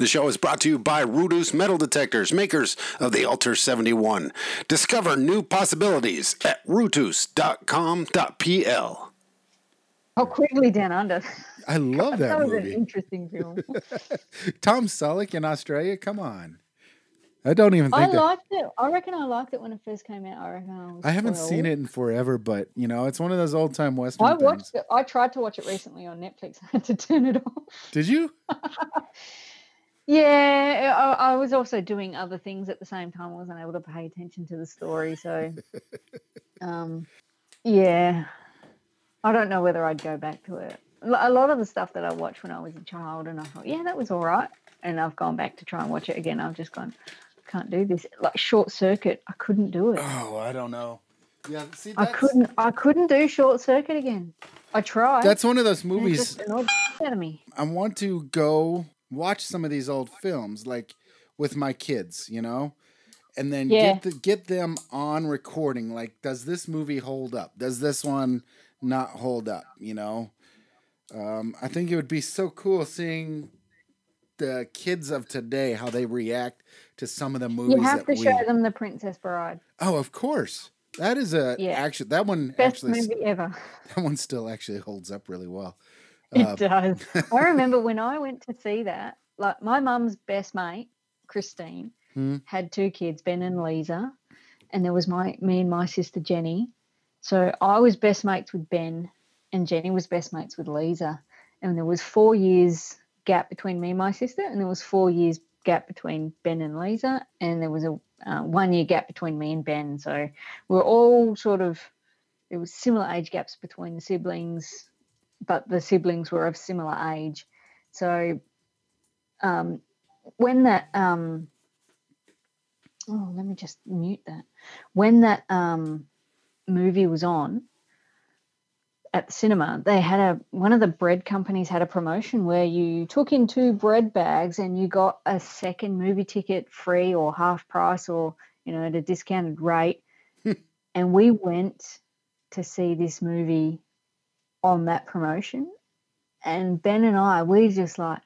The show is brought to you by Rudus Metal Detectors, makers of the Alter 71. Discover new possibilities at rudus.com.pl. Oh, Quigley Down Under. I love that, that was movie. an interesting film. Tom Selleck in Australia. Come on. I don't even I that. liked it. I reckon I liked it when it first came out. I reckon I was I haven't spoiled. seen it in forever, but you know, it's one of those old time western I things. watched it. I tried to watch it recently on Netflix. I had to turn it off. Did you? Yeah, I, I was also doing other things at the same time. I wasn't able to pay attention to the story. So, um, yeah, I don't know whether I'd go back to it. A lot of the stuff that I watched when I was a child, and I thought, yeah, that was all right. And I've gone back to try and watch it again. I've just gone, can't do this. Like Short Circuit, I couldn't do it. Oh, I don't know. Yeah, see, I couldn't. I couldn't do Short Circuit again. I tried. That's one of those it movies. just annoyed the shit out of me. I want to go watch some of these old films, like with my kids, you know, and then Yeah. get the, get them on recording. Like, does this movie hold up? Does this one not hold up? You know, um, I think it would be so cool seeing the kids of today how they react to some of the movies You have to we. show them The Princess Bride. Oh, of course. That is a Yeah. actually that one Best actually movie ever. that one still actually holds up really well. It Uh, does. I remember when I went to see that, like my mum's best mate, Christine, Hmm. had two kids, Ben and Lisa, and there was my me and my sister Jenny. So I was best mates with Ben, and Jenny was best mates with Lisa, and there was four years gap between me and my sister, and there was four years gap between Ben and Lisa, and there was a uh, one year gap between me and Ben. So we're all sort of there was similar age gaps between the siblings but the siblings were of similar age. So um, when that, um, oh, let me just mute that. When that um, movie was on at the cinema, they had a one of the bread companies had a promotion where you took in two bread bags and you got a second movie ticket free or half price or you know at a discounted rate. and we went to see this movie on that promotion. And Ben and I, we just like,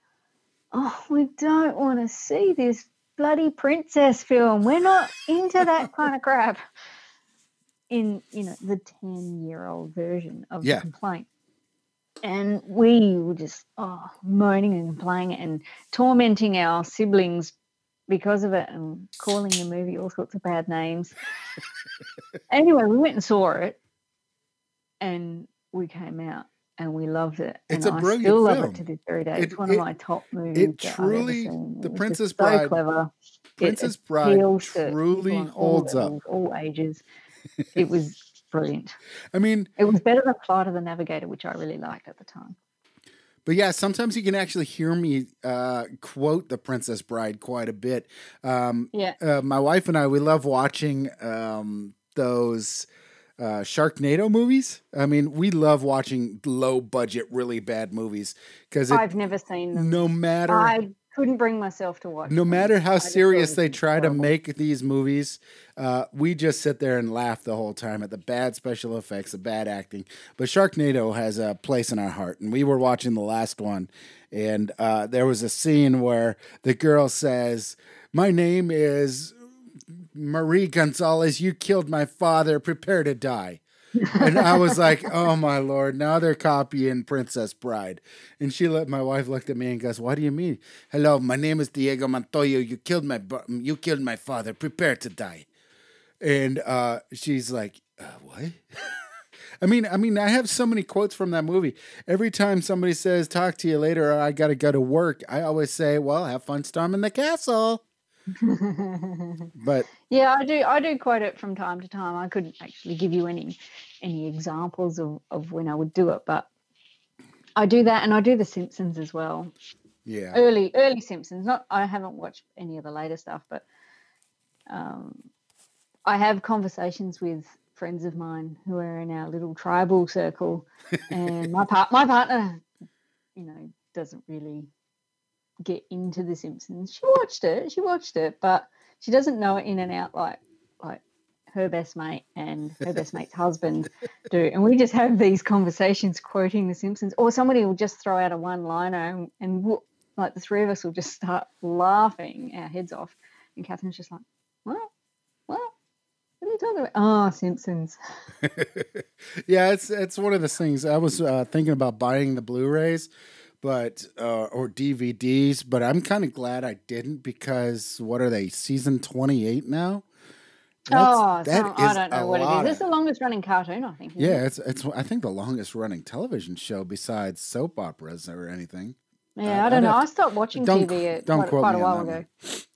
oh, we don't want to see this bloody princess film. We're not into that kind of crap. In you know the ten year old version of Yeah. the complaint, and we were just oh moaning and complaining and tormenting our siblings because of it and calling the movie all sorts of bad names. anyway, we went and saw it, and we came out and we loved it. It's and a I brilliant still love film. it to this very day. It- it's one it- of my top movies. ever truly-. The It Princess so Bride- clever. It Princess Bride appeals truly all holds up. all ages. It was brilliant. I mean, It was better than Flight of the Navigator, which I really liked at the time. But yeah, sometimes you can actually hear me uh, quote The Princess Bride quite a bit. Um, Yeah. uh, my wife and I, we love watching um, those uh, Sharknado movies. I mean, we love watching low budget, really bad movies because I've never seen them. no matter I couldn't bring myself to watch. no them. matter how it serious they try to make these movies, uh, we just sit there and laugh the whole time at the bad special effects, the bad acting. But Sharknado has a place in our heart, and we were watching the last one, and uh, there was a scene where the girl says, "My name is Marie Gonzalez. You killed my father. Prepare to die." and I was like, "Oh my lord!" Now they're copying Princess Bride. And she let my wife looked at me and goes, "What do you mean?" Hello, my name is Diego Montoya. You killed my you killed my father. Prepare to die. And uh, she's like, uh, "What?" I mean, I mean, I have so many quotes from that movie. Every time somebody says, "Talk to you later," or "I got to go to work," I always say, "Well, have fun storming the castle." But Yeah, I do. I do quote it from time to time. I couldn't actually give you any any examples of, of when I would do it, but I do that, and I do The Simpsons as well. yeah, Early early Simpsons. Not I haven't watched any of the later stuff, but um, I have conversations with friends of mine who are in our little tribal circle, and my part my partner, you know, doesn't really get into The Simpsons. She watched it. She watched it, but she doesn't know it in and out like like her best mate and her best mate's husband do. And we just have these conversations quoting The Simpsons, or somebody will just throw out a one liner and, and we'll, like the three of us will just start laughing our heads off, and Catherine's just like, "What? What? What are you talking about? Oh, Simpsons." yeah, it's it's one of those things. I was uh, thinking about buying the Blu-rays, but uh, or DVDs, but I'm kind of glad I didn't because what are they? Season 28 now. That's, oh, so, I don't know what it is. It's the longest running cartoon, I think. Yeah, it? it's it's I think the longest running television show besides soap operas or anything. Yeah, I, I don't I'd know. I stopped watching TV quite, quite a while ago.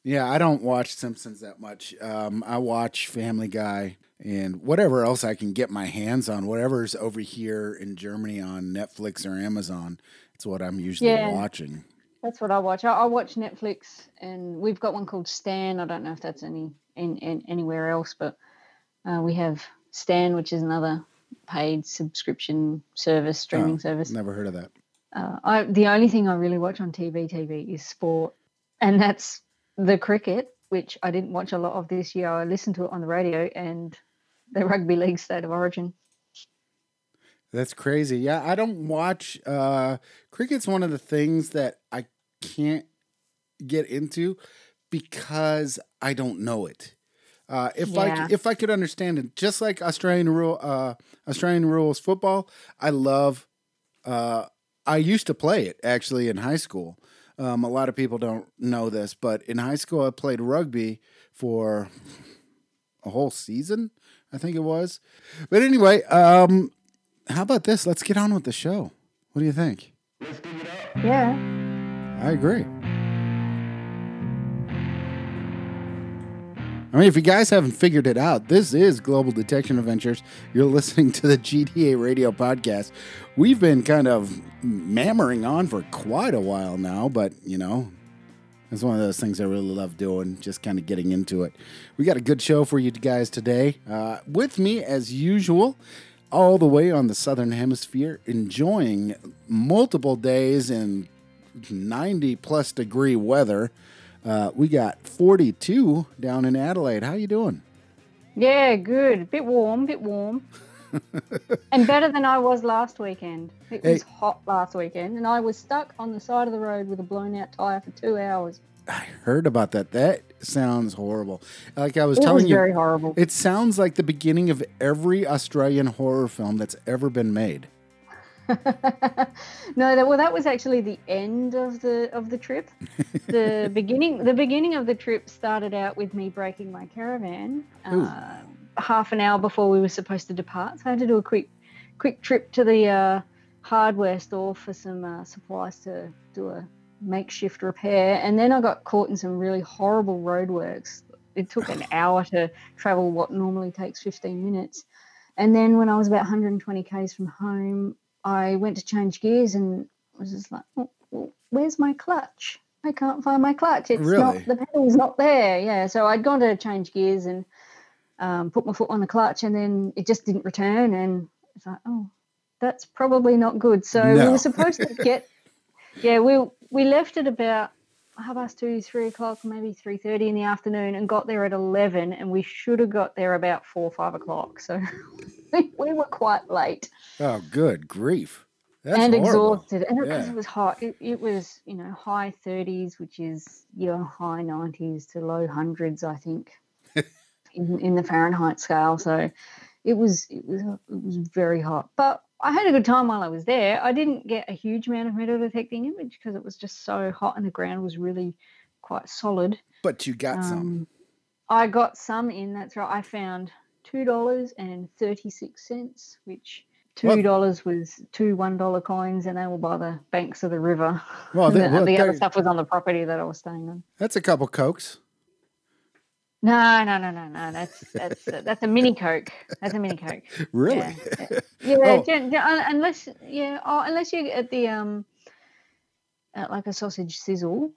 Yeah, I don't watch Simpsons that much. Um, I watch Family Guy and whatever else I can get my hands on, whatever's over here in Germany on Netflix or Amazon. It's what I'm usually yeah, watching. That's what I watch. I, I, watch Netflix, and we've got one called Stan. I don't know if that's any in, in anywhere else, but uh, we have Stan, which is another paid subscription service, streaming oh, service. Never heard of that. Uh, I, the only thing I really watch on TV, TV is sport, and that's the cricket, which I didn't watch a lot of this year. I listened to it on the radio, and the rugby league state of origin. That's crazy. Yeah, I don't watch uh cricket's one of the things that I can't get into because I don't know it. Uh, if yeah. I if I could understand it, just like Australian rule uh, Australian rules football, I love. Uh, I used to play it actually in high school. Um, a lot of people don't know this, but in high school I played rugby for a whole season. I think it was. But anyway, um, how about this? Let's get on with the show. What do you think? Yeah. I agree. I mean, if you guys haven't figured it out, this is Global Detection Adventures. You're listening to the GDA Radio podcast. We've been kind of mammering on for quite a while now, but you know, it's one of those things I really love doing, just kind of getting into it. We got a good show for you guys today. Uh, with me, as usual, all the way on the southern hemisphere, enjoying multiple days in 90 plus degree weather. Uh, we got 42 down in Adelaide. How you doing? Yeah, good. Bit warm, bit warm. and better than I was last weekend. It was hey, hot last weekend, and I was stuck on the side of the road with a blown out tire for two hours. I heard about that. That sounds horrible. Like I was it telling was you, very horrible. It sounds like the beginning of every Australian horror film that's ever been made. no, that, well, that was actually the end of the of the trip. The beginning, the beginning of the trip started out with me breaking my caravan. Uh, half an hour before we were supposed to depart. So I had to do a quick, quick trip to the uh, hardware store for some uh, supplies to do a makeshift repair. And then I got caught in some really horrible roadworks. It took an hour to travel what normally takes 15 minutes. And then when I was about 120 k's from home, I went to change gears and was just like, oh, well, "Where's my clutch? I can't find my clutch. It's really? not the pedal's not there." Yeah, so I'd gone to change gears and um, put my foot on the clutch, and then it just didn't return. And it's like, oh, that's probably not good. So no. we were supposed to get, yeah, we we left at about half past two, three o'clock, maybe three thirty in the afternoon, and got there at eleven, and we should have got there about four, five o'clock. So we were quite late. Oh, good grief! That's and horrible. exhausted, and because yeah. it was hot, it, it was you know high thirties, which is you know high nineties to low hundreds, I think in, in the Fahrenheit scale. So it was it was it was very hot, but I had a good time while I was there. I didn't get a huge amount of metal detecting image because it was just so hot and the ground was really quite solid. But you got um, some. I got some in. That's right. I found two dollars and thirty six cents, which two dollars was two one dollar coins, and they were by the banks of the river. Well, the, well, the other stuff was on the property that I was staying on. That's a couple cokes. No, no, no, no, no. That's that's uh, that's a mini coke. That's a mini coke. Really? Yeah, yeah oh. unless yeah, oh, unless you at the um, at like a sausage sizzle,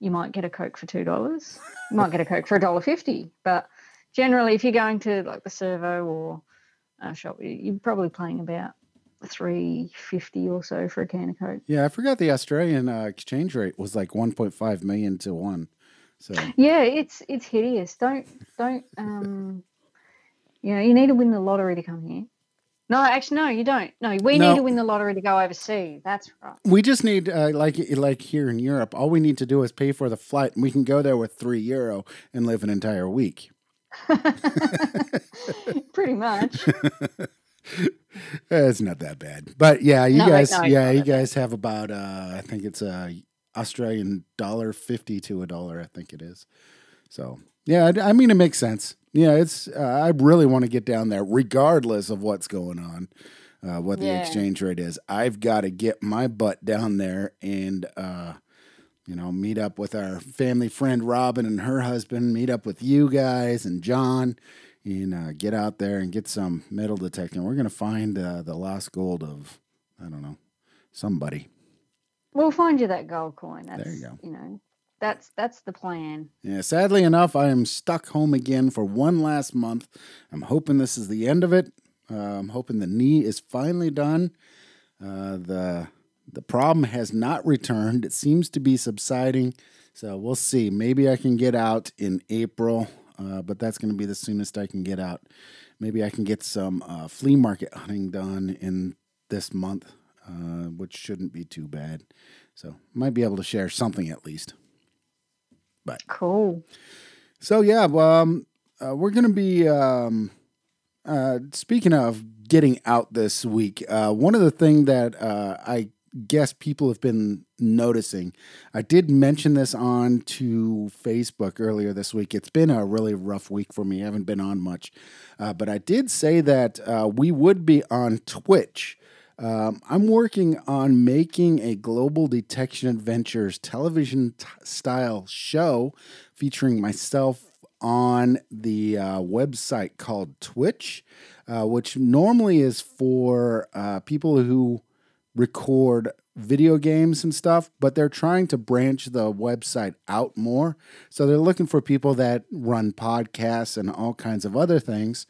you might get a coke for two dollars. You might get a coke for a dollar fifty. But generally, if you're going to like the servo or a shop, you're probably paying about three fifty or so for a can of coke. Yeah, I forgot the Australian uh, exchange rate was like one point five million to one. So yeah, it's it's hideous. Don't don't um, you know you need to win the lottery to come here. No, actually, no, you don't. No, we No. need to win the lottery to go overseas. That's right. We just need, uh, like like here in Europe, all we need to do is pay for the flight, and we can go there with three euro and live an entire week. Pretty much. It's not that bad, but yeah, you No, guys, no, yeah, you that bad. guys have about, uh, I think it's a Australian dollar fifty to a dollar, I think it is. So yeah, I, I mean, it makes sense. Yeah, it's. Uh, I really want to get down there, regardless of what's going on, uh, what the Yeah. exchange rate is. I've got to get my butt down there and. Uh, you know, meet up with our family friend Robin and her husband, meet up with you guys and John, and uh, get out there and get some metal detecting. We're going to find uh, the lost gold of, I don't know, somebody. We'll find you that gold coin. That's There you go. you know, that's that's the plan. Yeah, sadly enough, I am stuck home again for one last month. I'm hoping this is the end of it. Uh, I'm hoping the knee is finally done. Uh, the the problem has not returned. It seems to be subsiding. So we'll see. Maybe I can get out in April, uh, but that's going to be the soonest I can get out. Maybe I can get some uh, flea market hunting done in this month, uh, which shouldn't be too bad. So might be able to share something at least. But cool. So yeah, well, um, uh, we're gonna be um, uh, speaking of getting out this week. Uh, one of the thing that uh, I guess people have been noticing, I did mention this on to Facebook earlier this week. It's been a really rough week for me. I haven't been on much, uh, but I did say that uh, we would be on Twitch. Um, I'm working on making a Global Detection Adventures television t- style show featuring myself on the uh, website called Twitch, uh, which normally is for uh, people who record video games and stuff, but they're trying to branch the website out more. So they're looking for people that run podcasts and all kinds of other things.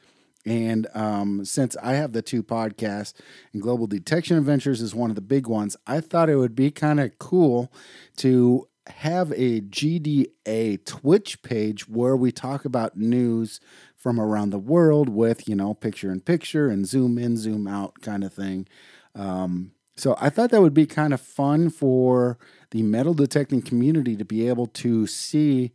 And um, since I have the two podcasts, and Global Detection Adventures is one of the big ones, I thought it would be kind of cool to have a GDA Twitch page where we talk about news from around the world with, you know, picture in picture and zoom in, zoom out kind of thing. Um, so I thought that would be kind of fun for the metal detecting community to be able to see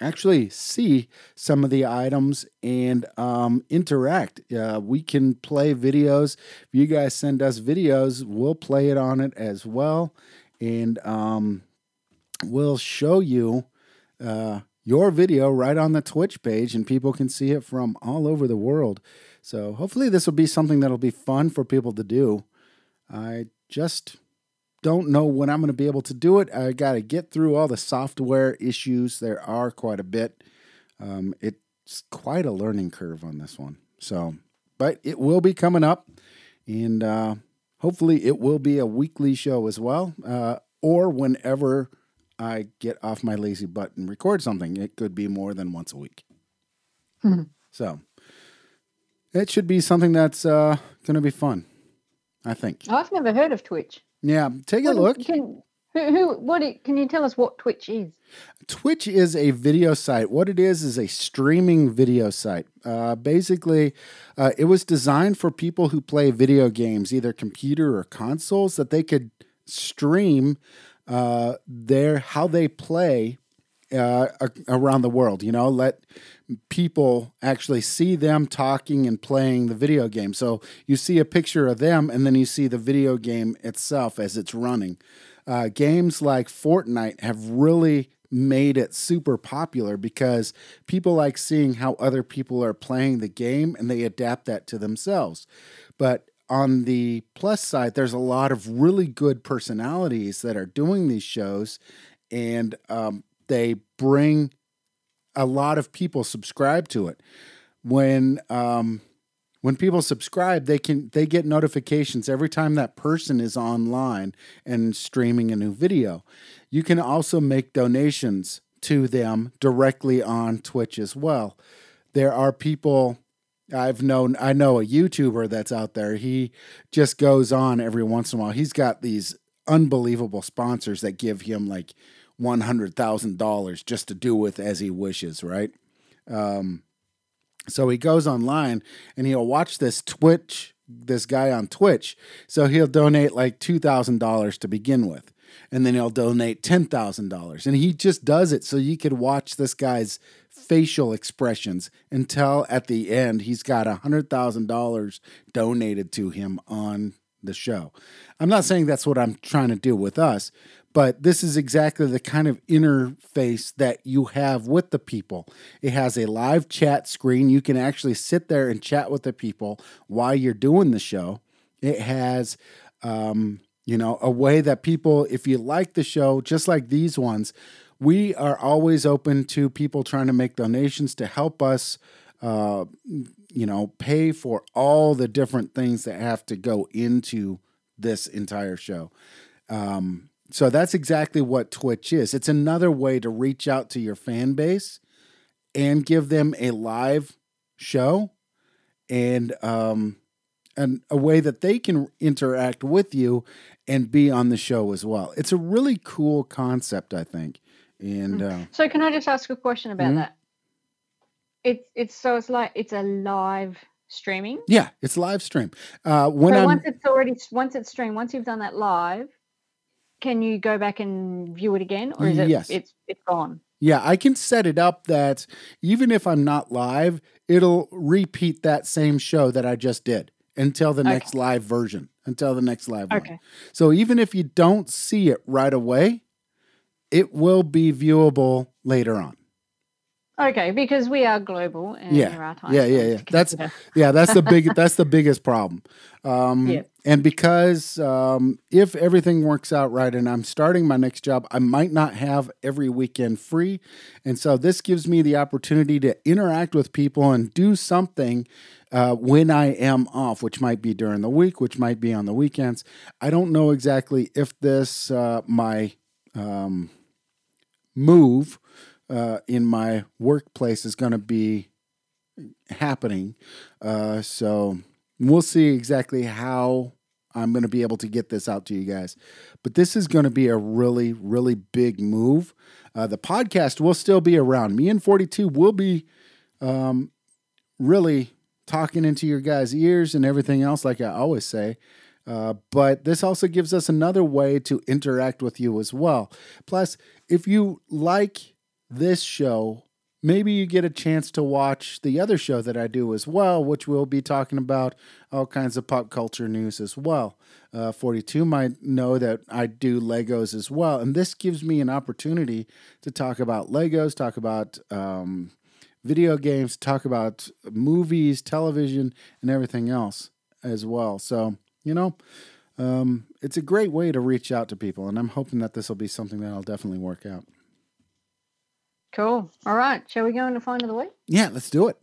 actually see some of the items and um, interact. Uh, we can play videos. If you guys send us videos, we'll play it on it as well. And um, we'll show you uh, your video right on the Twitch page, and people can see it from all over the world. So hopefully, this will be something that'll be fun for people to do. I just don't know when I'm going to be able to do it. I got to get through all the software issues. There are quite a bit. Um, it's quite a learning curve on this one. So, but it will be coming up, and uh, hopefully, it will be a weekly show as well, uh, or whenever I get off my lazy butt and record something. It could be more than once a week. So, it should be something that's uh, going to be fun. I think. I've never heard of Twitch. Yeah, take a What- look. Can, who, who, what? Can you tell us what Twitch is? Twitch is a video site. What it is is a streaming video site. Uh, basically, uh, it was designed for people who play video games, either computer or consoles, that they could stream uh, their how they play uh, around the world. You know, let people actually see them talking and playing the video game. So you see a picture of them, and then you see the video game itself as it's running. Uh, games like Fortnite have really made it super popular because people like seeing how other people are playing the game and they adapt that to themselves. But on the plus side, there's a lot of really good personalities that are doing these shows, and um, they bring a lot of people subscribe to it. When um, when people subscribe, they can they get notifications every time that person is online and streaming a new video. You can also make donations to them directly on Twitch as well. There are people I've known I know a YouTuber that's out there. He just goes on every once in a while. He's got these unbelievable sponsors that give him like one hundred thousand dollars just to do with as he wishes, right? Um, so he goes online and he'll watch this Twitch this guy on Twitch. So he'll donate like two thousand dollars to begin with, and then he'll donate ten thousand dollars, and he just does it so you could watch this guy's facial expressions until at the end he's got a hundred thousand dollars donated to him on the show. I'm not saying that's what I'm trying to do with us, but this is exactly the kind of interface that you have with the people. It has a live chat screen. You can actually sit there and chat with the people while you're doing the show. It has, um, you know, a way that people, if you like the show, just like these ones, we are always open to people trying to make donations to help us. Uh, you know, pay for all the different things that have to go into this entire show. Um, so that's exactly what Twitch is. It's another way to reach out to your fan base and give them a live show and um and a way that they can interact with you and be on the show as well. It's a really cool concept, I think. And uh, So can I just ask a question about Mhm. that? It's it's so it's like it's a live streaming. yeah, it's live stream. Uh, when so once it's already once it's streamed, once you've done that live, can you go back and view it again, or is it Yes. it's it's gone? Yeah, I can set it up that even if I'm not live, it'll repeat that same show that I just did until the Okay. next live version, until the next live one. So even if you don't see it right away, it will be viewable later on. Okay, because we are global and Yeah. there are times Yeah, yeah, yeah. That's- Yeah, that's the big that's the biggest problem. Um, Yeah. And because um, if everything works out right, and I'm starting my next job, I might not have every weekend free, and so this gives me the opportunity to interact with people and do something uh, when I am off, which might be during the week, which might be on the weekends. I don't know exactly if this uh, my um, move uh, in my workplace is going to be happening. Uh, so we'll see exactly how I'm going to be able to get this out to you guys. But this is going to be a really, really big move. Uh, the podcast will still be around. Me and 42 will be um, really talking into your guys' ears and everything else, like I always say. Uh, but this also gives us another way to interact with you as well. Plus, if you like this show, maybe you get a chance to watch the other show that I do as well, which we'll be talking about all kinds of pop culture news as well. Uh, 42 might know that I do Legos as well. And this gives me an opportunity to talk about Legos, talk about um, video games, talk about movies, television, and everything else as well. So, you know, um, it's a great way to reach out to people. And I'm hoping that this will be something that I'll definitely work out. Cool. All right. Shall we go into find of the week? Yeah, let's do it.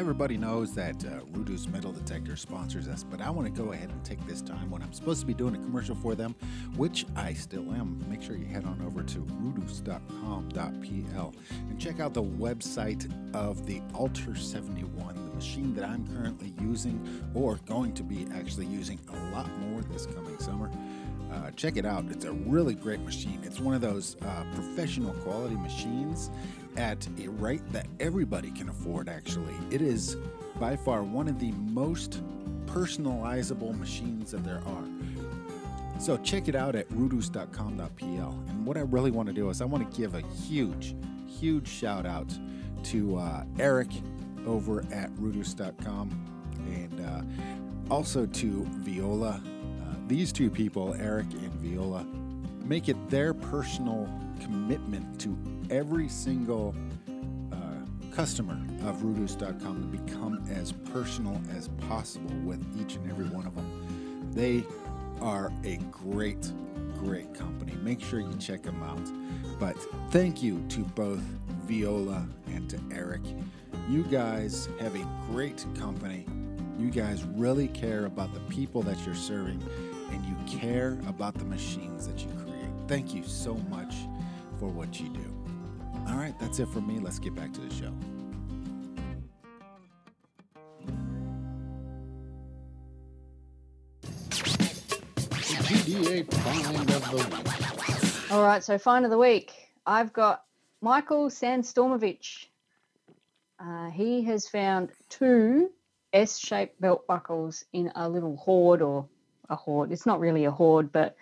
Everybody knows that uh, Rudus Metal Detector sponsors us, but I want to go ahead and take this time when I'm supposed to be doing a commercial for them, which I still am. Make sure you head on over to rudus.com.pl and check out the website of the Alter 71, the machine that I'm currently using or going to be actually using a lot more this coming summer. Uh, check it out. It's a really great machine. It's one of those uh, professional quality machines at a rate that everybody can afford, actually. It is by far one of the most personalizable machines that there are. So check it out at rudus.com.pl. And what I really want to do is I want to give a huge, huge shout out to uh, Eric over at rudus.com and uh, also to Viola. These two people, Eric and Viola, make it their personal commitment to every single uh, customer of Rudus.com to become as personal as possible with each and every one of them. They are a great, great company. Make sure you check them out. But thank you to both Viola and to Eric. You guys have a great company. You guys really care about the people that you're serving and you care about the machines that you create. Thank you so much for what you do. All right, that's it for me. Let's get back to the show. PA find of the week. All right, so find of the week. I've got Michael Sandstormovich. Uh, he has found two S-shaped belt buckles in a little hoard or a hoard. It's not really a hoard, but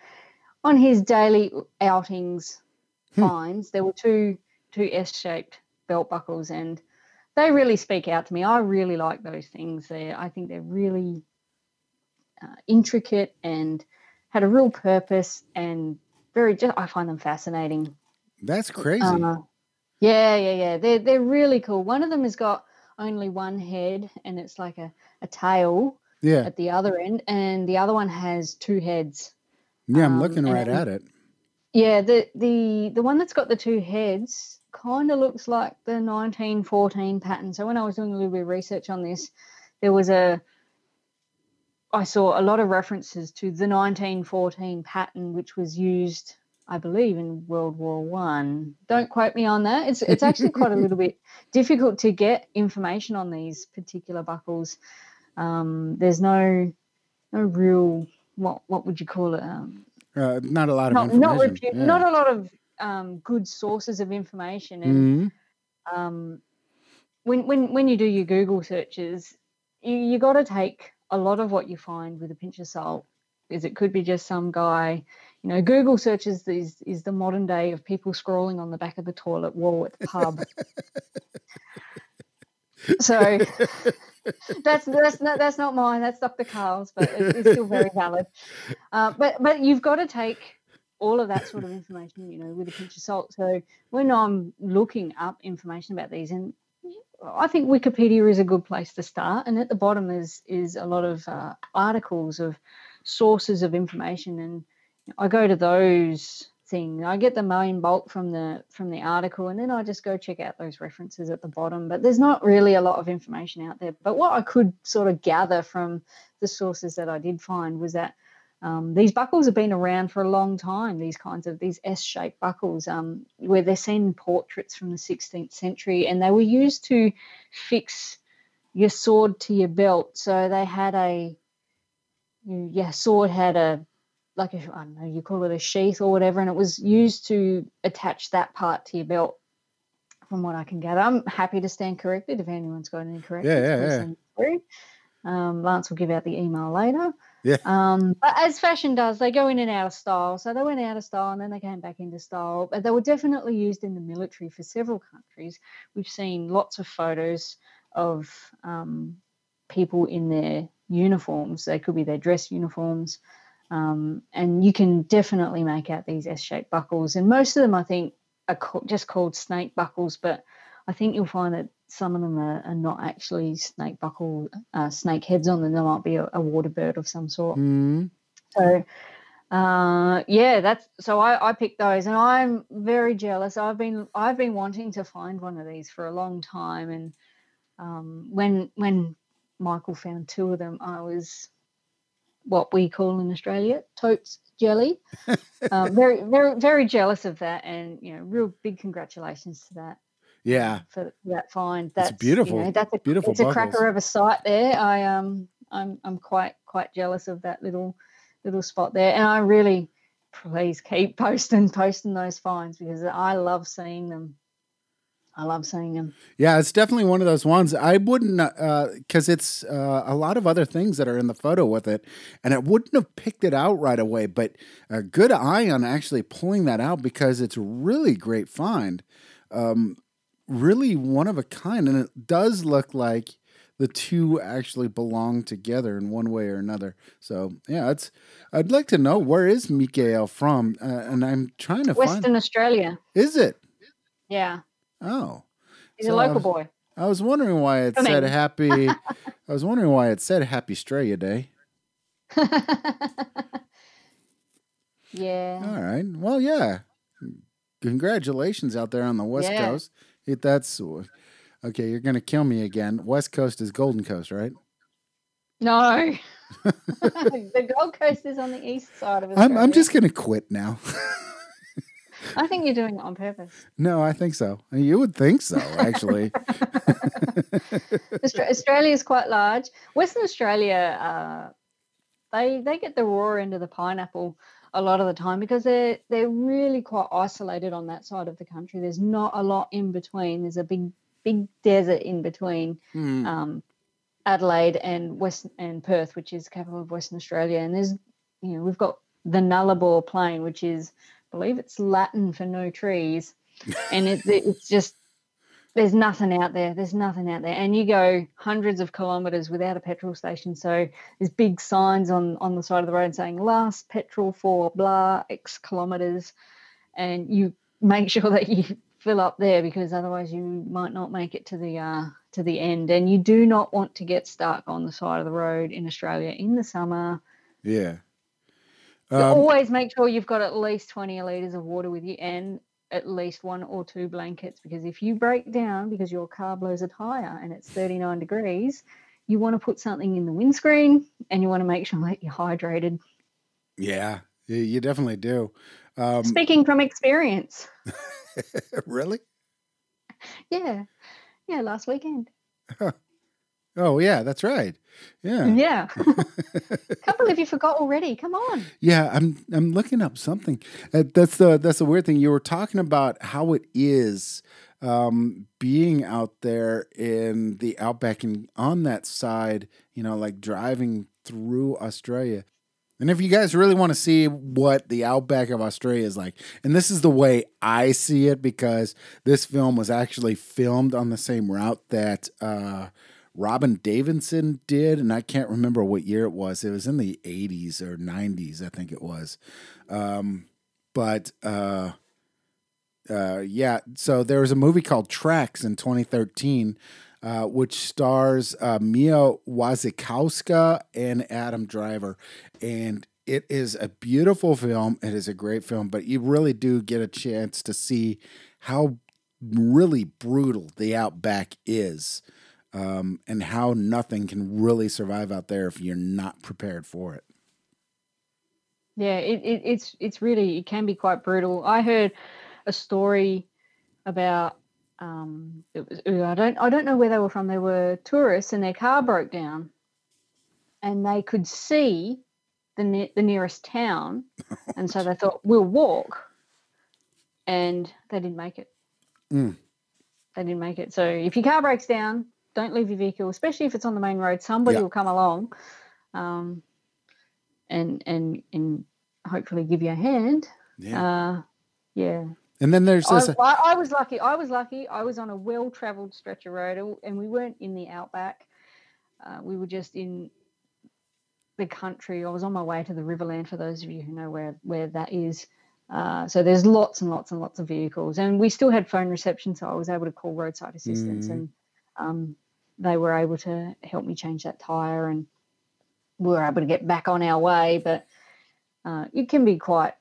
on his daily outings Hmm. finds, there were two two S-shaped belt buckles, and they really speak out to me. I really like those things. They, I think they're really uh, intricate and had a real purpose and very. Just, I find them fascinating. That's crazy. Uh, yeah, yeah, yeah. They're they're really cool. One of them has got only one head, and it's like a, a tail yeah. at the other end, and the other one has two heads. Yeah, I'm um, looking right and- at it. Yeah, the the the one that's got the two heads kind of looks like the 1914 pattern. So when I was doing a little bit of research on this, there was a I saw a lot of references to the 1914 pattern, which was used, I believe, in World War One. Don't quote me on that. It's it's actually quite a little bit difficult to get information on these particular buckles. Um, there's no no real what what would you call it? Um, Uh, not a lot of not information. not, yeah. not a lot of um, good sources of information and Mhm. um, when when when you do your Google searches, you, you got to take a lot of what you find with a pinch of salt, because it could be just some guy. You know, Google searches is is the modern day of people scrolling on the back of the toilet wall at the pub. so that's that's not that's not mine. That's Dr. Karl's, but it, it's still very valid. Uh, but but you've got to take all of that sort of information, you know, with a pinch of salt. So when I'm looking up information about these, and I think Wikipedia is a good place to start. And at the bottom is is a lot of uh, articles of sources of information, and I go to those things. I get the main bulk from the from the article, and then I just go check out those references at the bottom. But there's not really a lot of information out there. But what I could sort of gather from the sources that I did find was that um, these buckles have been around for a long time. These kinds of these S-shaped buckles, um, where they're seen in portraits from the 16th century, and they were used to fix your sword to your belt. So they had a you, your sword had a like a, I don't know, you call it a sheath or whatever, and it was used to attach that part to your belt. From what I can gather, I'm happy to stand corrected if anyone's got any corrections. yeah, yeah. through. Um, Lance will give out the email later. Yeah. Um, but as fashion does, they go in and out of style. So they went out of style and then they came back into style. But they were definitely used in the military for several countries. We've seen lots of photos of um, people in their uniforms. They could be their dress uniforms. Um, and you can definitely make out these S-shaped buckles. And most of them, I think, are ca- just called snake buckles. But I think you'll find that some of them are, are not actually snake buckle, uh, snake heads on them. There might be a, a water bird of some sort. Mhm. So, uh, yeah, that's so I, I picked those, and I'm very jealous. I've been I've been wanting to find one of these for a long time, and um, when when Michael found two of them, I was what we call in Australia totes jelly. um, very very very jealous of that, and you know, real big congratulations to that Yeah. for that find. That's beautiful- You know, that's a beautiful It's a cracker of a site there. I um I'm I'm quite quite jealous of that little little spot there, and I really please keep posting posting those finds because I love seeing them. I love seeing them. Yeah, it's definitely one of those ones. I wouldn't, because it's uh, a lot of other things that are in the photo with it, and I wouldn't have picked it out right away. But a good eye on actually pulling that out because it's a really great find, um, really one of a kind, and it does look like the two actually belong together in one way or another. So yeah, it's. I'd like to know where is Mikael from, uh, and I'm trying to Western find. Australia. Is it? Yeah, Oh. he's So, a local uh, boy. I was wondering why it Come said in. happy. I was wondering why it said Happy Australia Day. yeah. All right. Well, yeah. Congratulations out there on the West Yeah. Coast. It, that's okay. You're gonna kill me again. West Coast is Golden Coast, right? No. the Gold Coast is on the east side of Australia. I'm I'm just gonna quit now. I think you're doing it on purpose. no, I think so. You would think so, actually. Australia is quite large. Western Australia, uh, they they get the raw end of the pineapple. a lot of the time because they're they're really quite isolated on that side of the country. There's not a lot in between. There's a big big desert in between Hmm. um, Adelaide and West and Perth, which is the capital of Western Australia. And there's you know we've got the Nullarbor Plain, which is believe it's Latin for no trees, and it, it's just there's nothing out there. There's nothing out there, and you go hundreds of kilometres without a petrol station. So there's big signs on on the side of the road saying last petrol for blah x kilometres, and you make sure that you fill up there because otherwise you might not make it to the uh, to the end. And you do not want to get stuck on the side of the road in Australia in the summer. Yeah. So Um, always make sure you've got at least 20 litres of water with you and at least one or two blankets because if you break down because your car blows a tyre and it's 39 degrees, you want to put something in the windscreen and you want to make sure that you're hydrated. yeah. You you definitely do. Um, Speaking from experience. really? Yeah. Yeah, last weekend. Oh yeah, that's right. Yeah. Yeah. Can't believe you forgot already. Come on. Yeah, I'm I'm looking up something. Uh, that's the that's the weird thing. You were talking about how it is um, being out there in the outback and on that side. You know, like driving through Australia. And if you guys really want to see what the outback of Australia is like, and this is the way I see it because this film was actually filmed on the same route that uh, Robyn Davidson did, and I can't remember what year it was. It was in the 80s or 90s, I think it was. Um, but uh, uh, yeah, so there was a movie called Tracks in 2013, uh, which stars uh, Mia Wasikowska and Adam Driver. And it is a beautiful film. It is a great film, but you really do get a chance to see how really brutal the outback is um, and how nothing can really survive out there if you're not prepared for it. Yeah, it, it, it's it's really it can be quite brutal. I heard a story about um, it was I don't I don't know where they were from. They were tourists and their car broke down, and they could see the ne- the nearest town, and so they thought we'll walk, and they didn't make it. Mm. They didn't make it. So if your car breaks down, don't leave your vehicle, especially if it's on the main road. Somebody Yeah. will come along, um, and and and hopefully give you a hand. Yeah. Uh, yeah. and then there's I, this. I, I was lucky. I was lucky. I was on a well-traveled stretch of road, and we weren't in the outback. Uh, we were just in the country. I was on my way to the Riverland. For those of you who know where where that is, uh, so there's lots and lots and lots of vehicles, and we still had phone reception, so I was able to call roadside assistance, Mhm. and um, they were able to help me change that tire, and we were able to get back on our way. But uh, it can be quite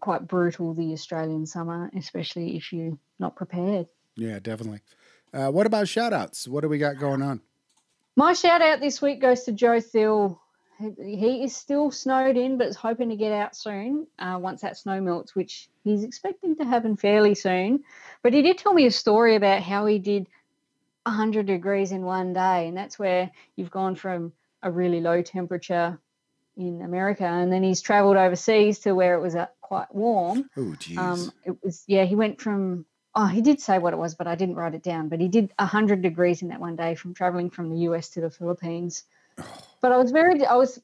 quite brutal the Australian summer, especially if you're not prepared. Yeah, definitely. Uh, what about shout outs? What do we got going on? My shout out this week goes to Joe Thill. He- is still snowed in, but is hoping to get out soon uh, once that snow melts, which he's expecting to happen fairly soon. But he did tell me a story about how he did 100 degrees in one day, and that's where you've gone from a really low temperature in America, and then he's traveled overseas to where it was uh, quite warm. Oh, geez. Um, it was yeah. He went from oh, he did say what it was, but I didn't write it down. But he did hundred degrees in that one day from traveling from the US to the Philippines. But I was very, I was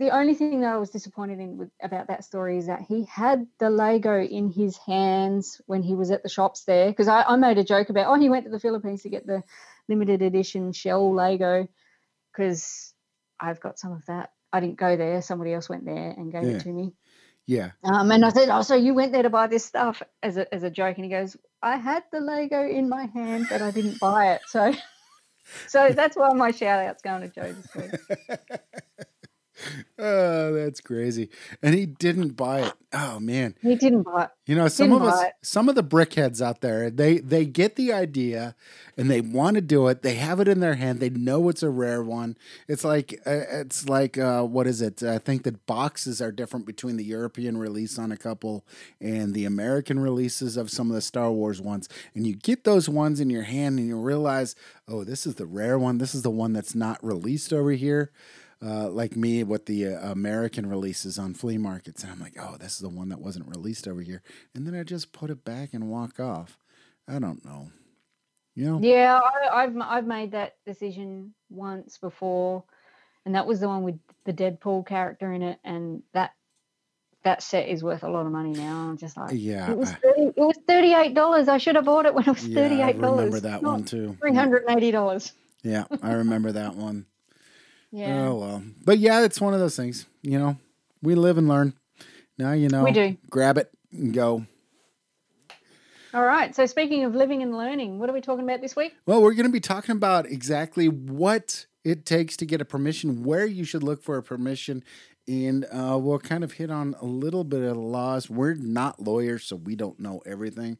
the only thing that I was disappointed in with, about that story is that he had the Lego in his hands when he was at the shops there. Because I, I made a joke about oh, he went to the Philippines to get the limited edition shell Lego because I've got some of that. I didn't go there. Somebody else went there and gave Yeah. it to me. yeah. Um, and I said, "Oh, so you went there to buy this stuff?" As a as a joke, and he goes, "I had the Lego in my hand, but I didn't buy it." So, so that's why my shout out's going to Joe this week. oh, that's crazy. And he didn't buy it. Oh man. He didn't buy it. You know, some Didn't of us, it. some of the brickheads out there, they they get the idea and they want to do it. They have it in their hand. They know it's a rare one. It's like uh, it's like uh, what is it? I think that boxes are different between the European release on a couple and the American releases of some of the Star Wars ones. And you get those ones in your hand and you realize, oh, this is the rare one. This is the one that's not released over here. Uh, like me with the uh, American releases on flea markets, and I'm like, oh, this is the one that wasn't released over here, and then I just put it back and walk off. I don't know. You know? Yeah, I, I've I've made that decision once before, and that was the one with the Deadpool character in it, and that that set is worth a lot of money now. I'm just like, Yeah, it was 30, it was thirty eight dollars. I should have bought it when it was Yeah, I dollars. remember that one too. Three hundred and eighty dollars. Yeah, I remember that one. Yeah, Oh well, but yeah, it's one of those things. You know, we live and learn. Now you know. We do. Grab it and go. All right. So speaking of living and learning, what are we talking about this week? Well, we're going to be talking about exactly what it takes to get a permission, where you should look for a permission, and uh, we'll kind of hit on a little bit of the laws. We're not lawyers, so we don't know everything.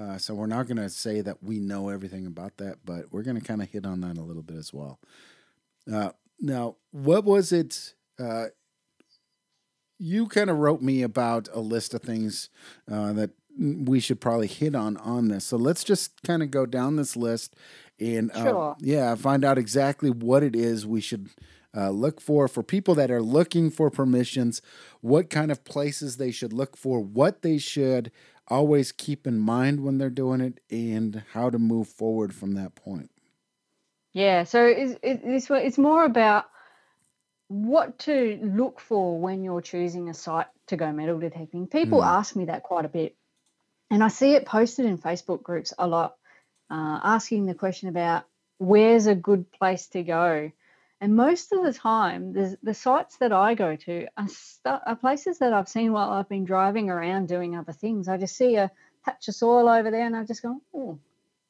Uh, so we're not going to say that we know everything about that, but we're going to kind of hit on that a little bit as well. Uh, now, what was it? Uh, you kind of wrote me about a list of things uh, that we should probably hit on on this. So let's just kind of go down this list and uh, Sure. yeah, find out exactly what it is we should uh, look for for people that are looking for permissions. What kind of places they should look for, what they should always keep in mind when they're doing it, and how to move forward from that point. Yeah. So this it's more about what to look for when you're choosing a site to go metal detecting. People Mm. ask me that quite a bit, and I see it posted in Facebook groups a lot, uh, asking the question about where's a good place to go. And most of the time, the, the sites that I go to are, stu- are places that I've seen while I've been driving around doing other things. I just see a patch of soil over there, and I just go, oh,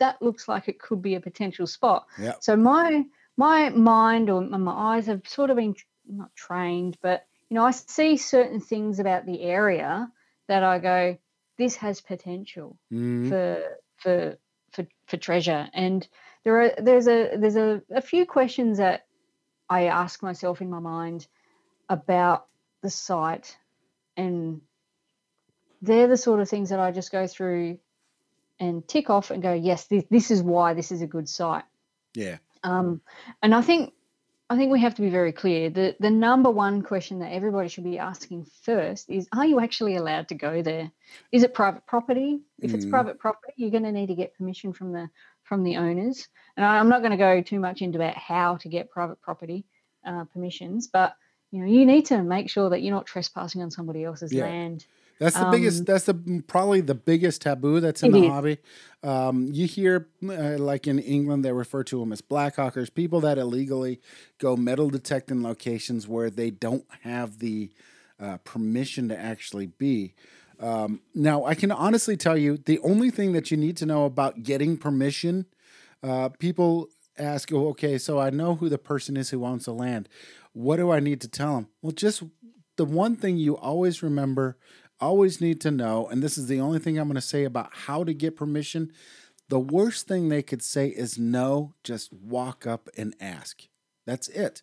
that looks like it could be a potential spot. Yeah. So my my mind or my eyes have sort of been not trained, but you know, I see certain things about the area that I go, this has potential Mhm. for for for for treasure. And there are there's a there's a, a few questions that I ask myself in my mind about the site and they're the sort of things that I just go through and tick off and go, yes, this, this is why this is a good site. Yeah. Um, and I think I think we have to be very clear. The the number one question that everybody should be asking first is are you actually allowed to go there? Is it private property? If it's Mhm. private property, you're going to need to get permission from the from the owners. And I, I'm not going to go too much into about how to get private property uh, permissions, but you know you need to make sure that you're not trespassing on somebody else's Yeah. land. That's the biggest. Um, That's the probably the biggest taboo that's in the hobby. Um, you hear uh, like in England they refer to them as blackhawkers, people that illegally go metal detecting locations where they don't have the uh, permission to actually be. Um, now, I can honestly tell you the only thing that you need to know about getting permission. Uh, people ask, oh, okay, so I know who the person is who owns the land. What do I need to tell them? Well, just the one thing you always remember always need to know, and this is the only thing I'm going to say about how to get permission. The worst thing they could say is no, just walk up and ask. That's it.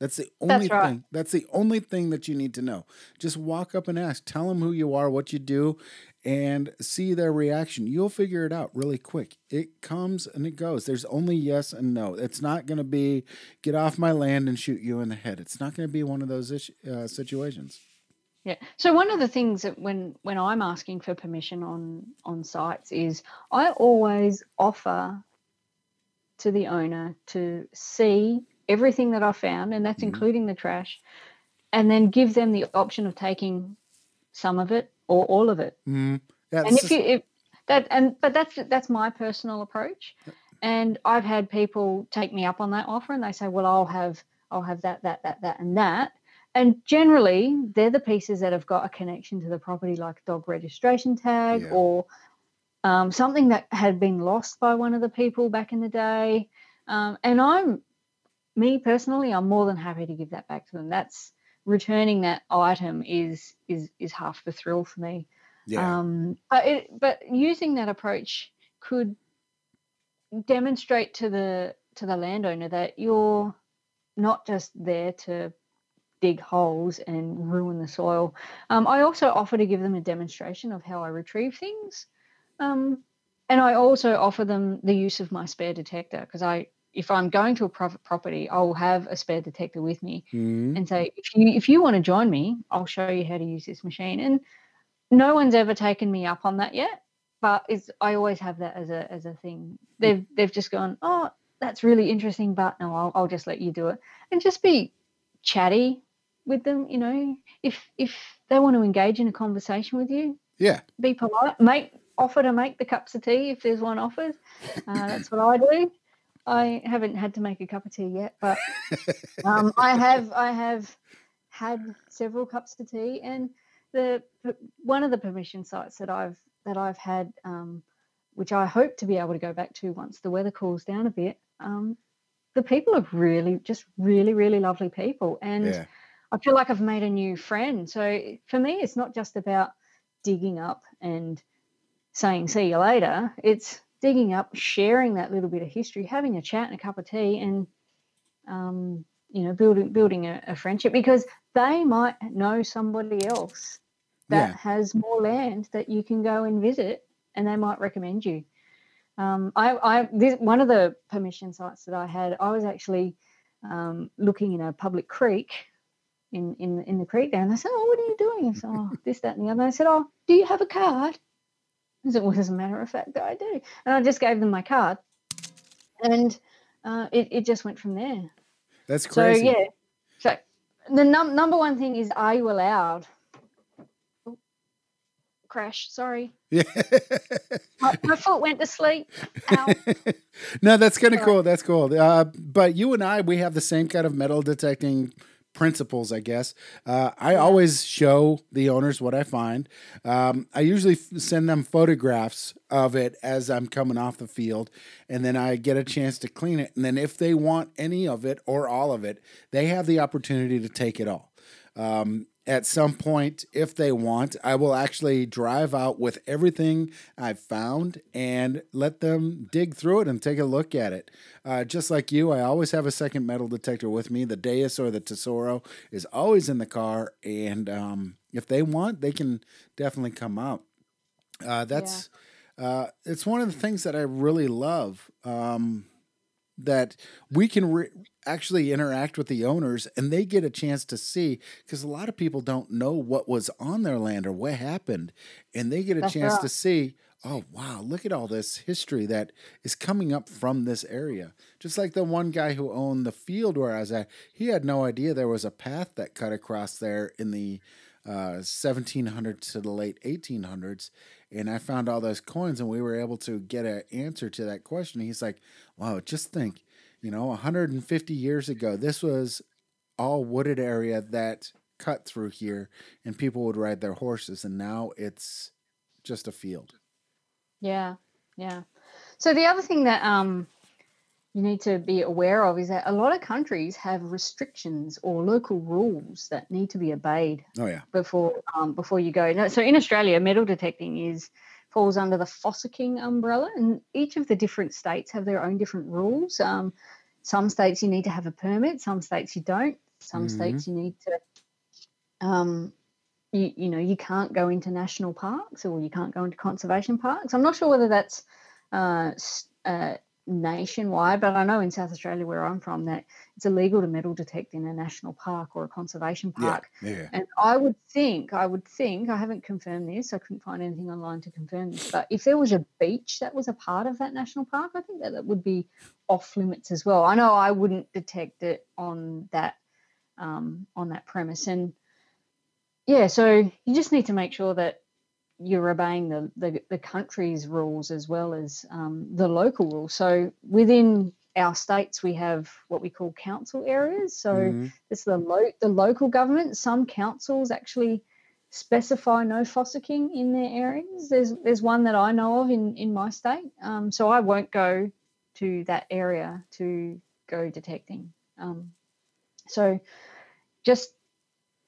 That's the only That's thing. That's the only thing that you need to know. Just walk up and ask. Tell them who you are, what you do, and see their reaction. You'll figure it out really quick. It comes and it goes. There's only yes and no. It's not going to be get off my land and shoot you in the head. It's not going to be one of those ish, uh, situations. Yeah. So one of the things that when when I'm asking for permission on on sites is I always offer to the owner to see everything that I found, and that's Mhm. including the trash, and then give them the option of taking some of it or all of it. Mm, And if you if that and but that's that's my personal approach, and I've had people take me up on that offer, and they say, well, I'll have I'll have that that that that and that. And generally, they're the pieces that have got a connection to the property, like dog registration tag Yeah. or um, something that had been lost by one of the people back in the day. Um, and I'm, me personally, I'm more than happy to give that back to them. That's returning that item is is is half the thrill for me. yeah. Um, but it, but using that approach could demonstrate to the to the landowner that you're not just there to dig holes and ruin the soil. Um, I also offer to give them a demonstration of how I retrieve things, um, and I also offer them the use of my spare detector because I if I'm going to a private property, I'll have a spare detector with me Mhm. and say, if you if you want to join me, I'll show you how to use this machine. And no one's ever taken me up on that yet, but it's I always have that as a as a thing. They've they've just gone, oh, that's really interesting, but no, I'll I'll just let you do it and just be chatty with them. You know, if if they want to engage in a conversation with you, Yeah. be polite. Make offer to make the cups of tea if there's one offered. Uh, that's what I do. I haven't had to make a cup of tea yet, but um, I have I have had several cups of tea, and the one of the permission sites that I've that I've had, um, which I hope to be able to go back to once the weather cools down a bit. Um, the people are really just really really lovely people, and Yeah. I feel like I've made a new friend. So for me, it's not just about digging up and saying see you later. It's digging up, sharing that little bit of history, having a chat and a cup of tea, and um, you know, building building a, a friendship because they might know somebody else that Yeah. has more land that you can go and visit, and they might recommend you. Um, I, I this, one of the permission sites that I had, I was actually um, looking in a public creek in, in in the creek there, and they said, "Oh, what are you doing?" Said, "Oh, this, that, and the other." I said, "Oh, do you have a card?" I said, "Well, as a matter of fact, I do," and I just gave them my card, and uh, it it just went from there. That's crazy. So yeah, so the num- number one thing is, are you allowed? Oh, crash. Sorry, Yeah. my, my foot went to sleep. No, that's kind of cool. That's cool. Uh, but you and I, we have the same kind of metal detecting principles, I guess. Uh, I always show the owners what I find. Um, I usually f- send them photographs of it as I'm coming off the field, and then I get a chance to clean it. And then if they want any of it or all of it, they have the opportunity to take it all. Um, at some point, if they want, I will actually drive out with everything I've found and let them dig through it and take a look at it. Uh, just like you, I always have a second metal detector with me. The Deus or the Tesoro is always in the car, and um, if they want, they can definitely come out. Uh, that's uh, it's one of the things that I really love. Um, that we can re- actually interact with the owners and they get a chance to see because a lot of people don't know what was on their land or what happened. And they get a That's chance right. to see oh wow look at all this history that is coming up from this area. Just like the one guy who owned the field where i was at he had no idea there was a path that cut across there in the uh, 1700s to the late 1800s and i found all those coins and we were able to get an answer to that question he's like wow just think you know 150 years ago this was all wooded area that cut through here and people would ride their horses and now it's just a field Yeah, yeah. So the other thing that um you need to be aware of is that a lot of countries have restrictions or local rules that need to be obeyed oh yeah before um, before you go. No, So in Australia, metal detecting is falls under the fossicking umbrella, and each of the different states have their own different rules. Um, some states you need to have a permit, some states you don't. Some Mhm. states you need to, um, you you know, you can't go into national parks or you can't go into conservation parks. I'm not sure whether that's uh, uh, nationwide, but I know in South Australia, where I'm from, that it's illegal to metal detect in a national park or a conservation park. yeah yeah And I would think, I would think, I haven't confirmed this, I couldn't find anything online to confirm this, but if there was a beach that was a part of that national park, I think that that would be off limits as well. I know I wouldn't detect it on that um, on that premise, and yeah, so you just need to make sure that you're obeying the the, the country's rules as well as um, the local rules. So within our states, we have what we call council areas. So Mhm. it's the lo- the local government. Some councils actually specify no fossicking in their areas. There's there's one that I know of in in my state. Um, so I won't go to that area to go detecting. Um, so just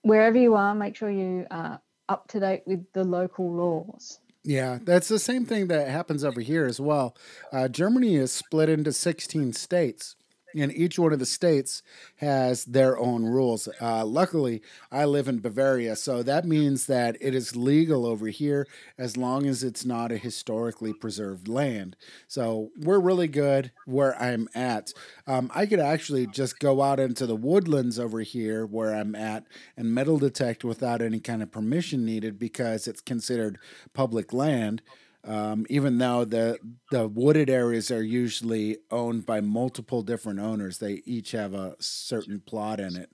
wherever you are, make sure you are up to date with the local laws. Yeah, that's the same thing that happens over here as well. Uh, Germany is split into 16 states, and each one of the states has their own rules. Uh, luckily, I live in Bavaria, so that means that it is legal over here as long as it's not a historically preserved land. So we're really good where I'm at. Um, I could actually just go out into the woodlands over here where I'm at and metal detect without any kind of permission needed because it's considered public land. Um, even though the the wooded areas are usually owned by multiple different owners, they each have a certain plot in it.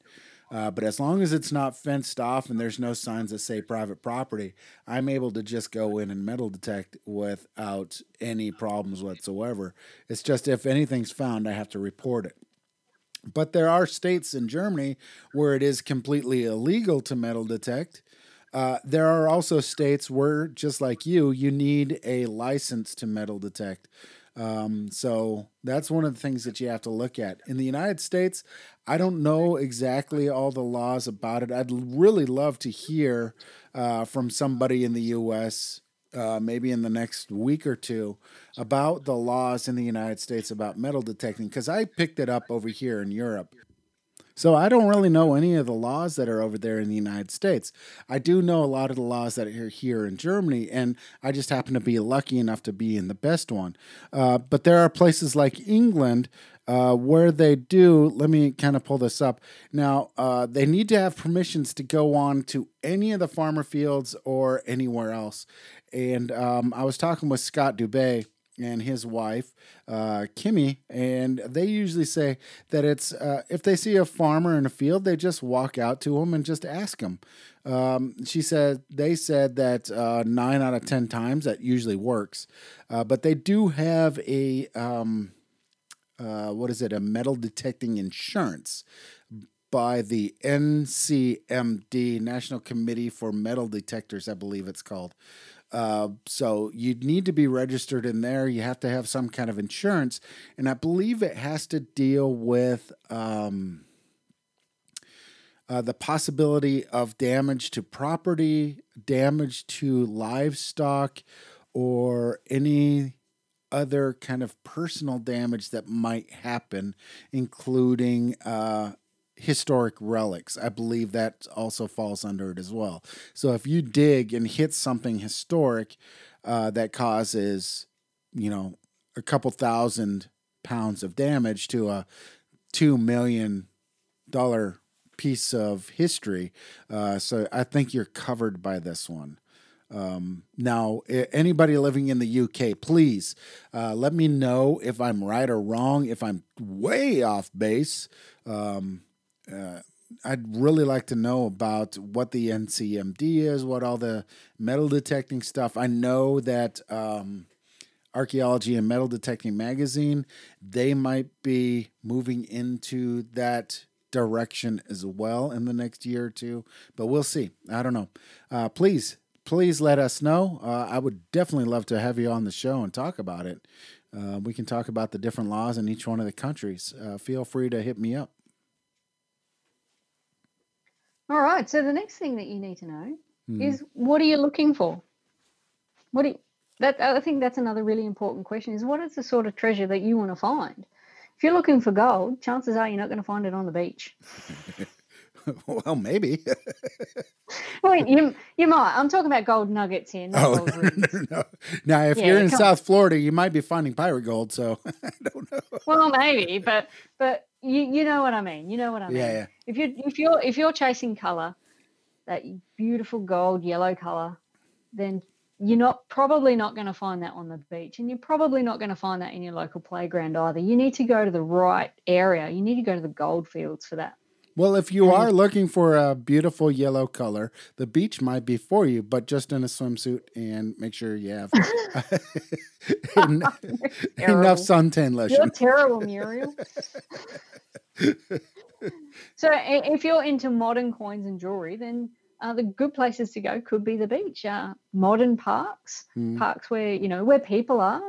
Uh, but as long as it's not fenced off and there's no signs that say private property, I'm able to just go in and metal detect without any problems whatsoever. It's just if anything's found, I have to report it. But there are states in Germany where it is completely illegal to metal detect. Uh, there are also states where, just like you, you need a license to metal detect. Um, so that's one of the things that you have to look at. In the United States, I don't know exactly all the laws about it. I'd really love to hear uh, from somebody in the U.S. Uh, maybe in the next week or two about the laws in the United States about metal detecting because I picked it up over here in Europe. So I don't really know any of the laws that are over there in the United States. I do know a lot of the laws that are here in Germany, and I just happen to be lucky enough to be in the best one. Uh, but there are places like England uh, where they do. Let me kind of pull this up. Now, uh, they need to have permissions to go on to any of the farmer fields or anywhere else. And um, I was talking with Scott Dubay and his wife, uh, Kimmy, and they usually say that it's uh, if they see a farmer in a field, they just walk out to him and just ask him. Um, she said they said that uh, nine out of ten times that usually works, uh, but they do have a um, uh, what is it? A metal detecting insurance by the NCMD, National Committee for Metal Detectors, I believe it's called. Uh, so you need to be registered in there. You have to have some kind of insurance, and I believe it has to deal with um, uh, the possibility of damage to property, damage to livestock, or any other kind of personal damage that might happen, including uh, historic relics. I believe that also falls under it as well. So if you dig and hit something historic uh, that causes, you know, a couple thousand pounds of damage to a two million dollar piece of history, uh, so I think you're covered by this one. Um, now, anybody living in the UK, please uh, let me know if I'm right or wrong, if I'm way off base. Um, uh, I'd really like to know about what the NCMD is, what all the metal detecting stuff. I know that um, Archaeology and Metal Detecting magazine they might be moving into that direction as well in the next year or two, but we'll see. I don't know. Uh, please, please let us know. Uh, I would definitely love to have you on the show and talk about it. Uh, we can talk about the different laws in each one of the countries. Uh, feel free to hit me up. All right. So the next thing that you need to know Hmm. is what are you looking for? What do you, that I think that's another really important question is what is the sort of treasure that you want to find? If you're looking for gold, chances are you're not going to find it on the beach. well, maybe. Well, you you might. I'm talking about gold nuggets here, not oh, gold no, no, no. Now, if Yeah, you're in South Florida, you might be finding pirate gold. So I don't know. Well, maybe, but but you you know what I mean. You know what I mean. Yeah, yeah. If you if you're if you're chasing color, that beautiful gold yellow color, then you're not probably not going to find that on the beach, and you're probably not going to find that in your local playground either. You need to go to the right area. You need to go to the gold fields for that. Well, if you are looking for a beautiful yellow color, the beach might be for you, but just in a swimsuit and make sure you have en- enough suntan lotion. You're terrible, Muriel. so if you're into modern coins and jewelry, then uh, the good places to go could be the beach. Uh, modern parks, Mm. parks where you know where people are.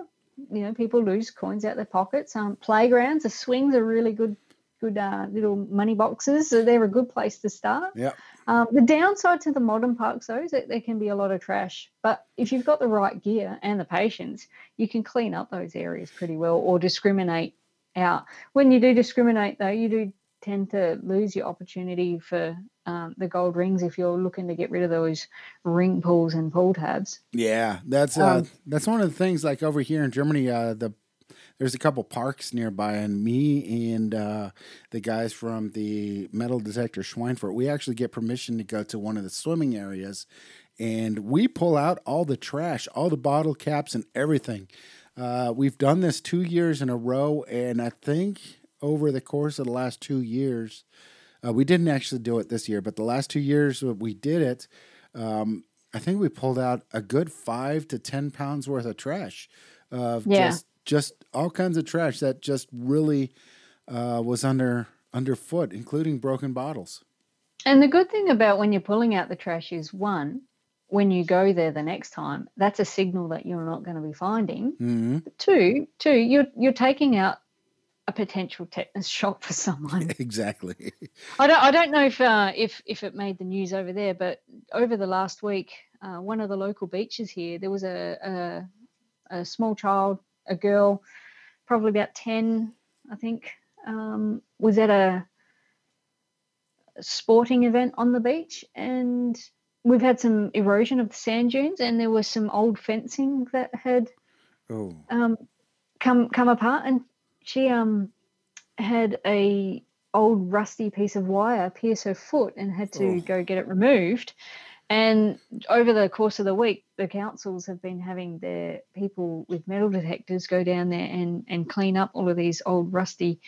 You know, people lose coins out their pockets. Um, playgrounds, the swings are really good, good uh, little money boxes. So they're a good place to start. Yeah. Um, the downside to the modern parks, though, is that there can be a lot of trash. But if you've got the right gear and the patience, you can clean up those areas pretty well or discriminate out. When you do discriminate, though, you do tend to lose your opportunity for um, the gold rings if you're looking to get rid of those ring pulls and pull tabs. Yeah, that's uh, Um, that's one of the things. Like over here in Germany, uh, the there's a couple parks nearby, and me and uh, the guys from the metal detector Schweinfurt, we actually get permission to go to one of the swimming areas, and we pull out all the trash, all the bottle caps, and everything. Uh, we've done this two years in a row, and I think over the course of the last two years, uh, we didn't actually do it this year, but the last two years we did it, um, I think we pulled out a good five to ten pounds worth of trash, of Yeah. just just all kinds of trash that just really uh, was under underfoot, including broken bottles. And the good thing about when you're pulling out the trash is one, when you go there the next time, that's a signal that you're not going to be finding. hmm Two, two, you're you're taking out a potential tetanus shot for someone. exactly. I don't I don't know if uh, if if it made the news over there, but over the last week, uh, one of the local beaches here, there was a, a a small child, a girl, probably about ten, I think, um, was at a sporting event on the beach, and we've had some erosion of the sand dunes, and there was some old fencing that had Oh, um, come come apart, and she um had a old rusty piece of wire pierce her foot and had to Oh. go get it removed. And over the course of the week, the councils have been having their people with metal detectors go down there and and clean up all of these old rusty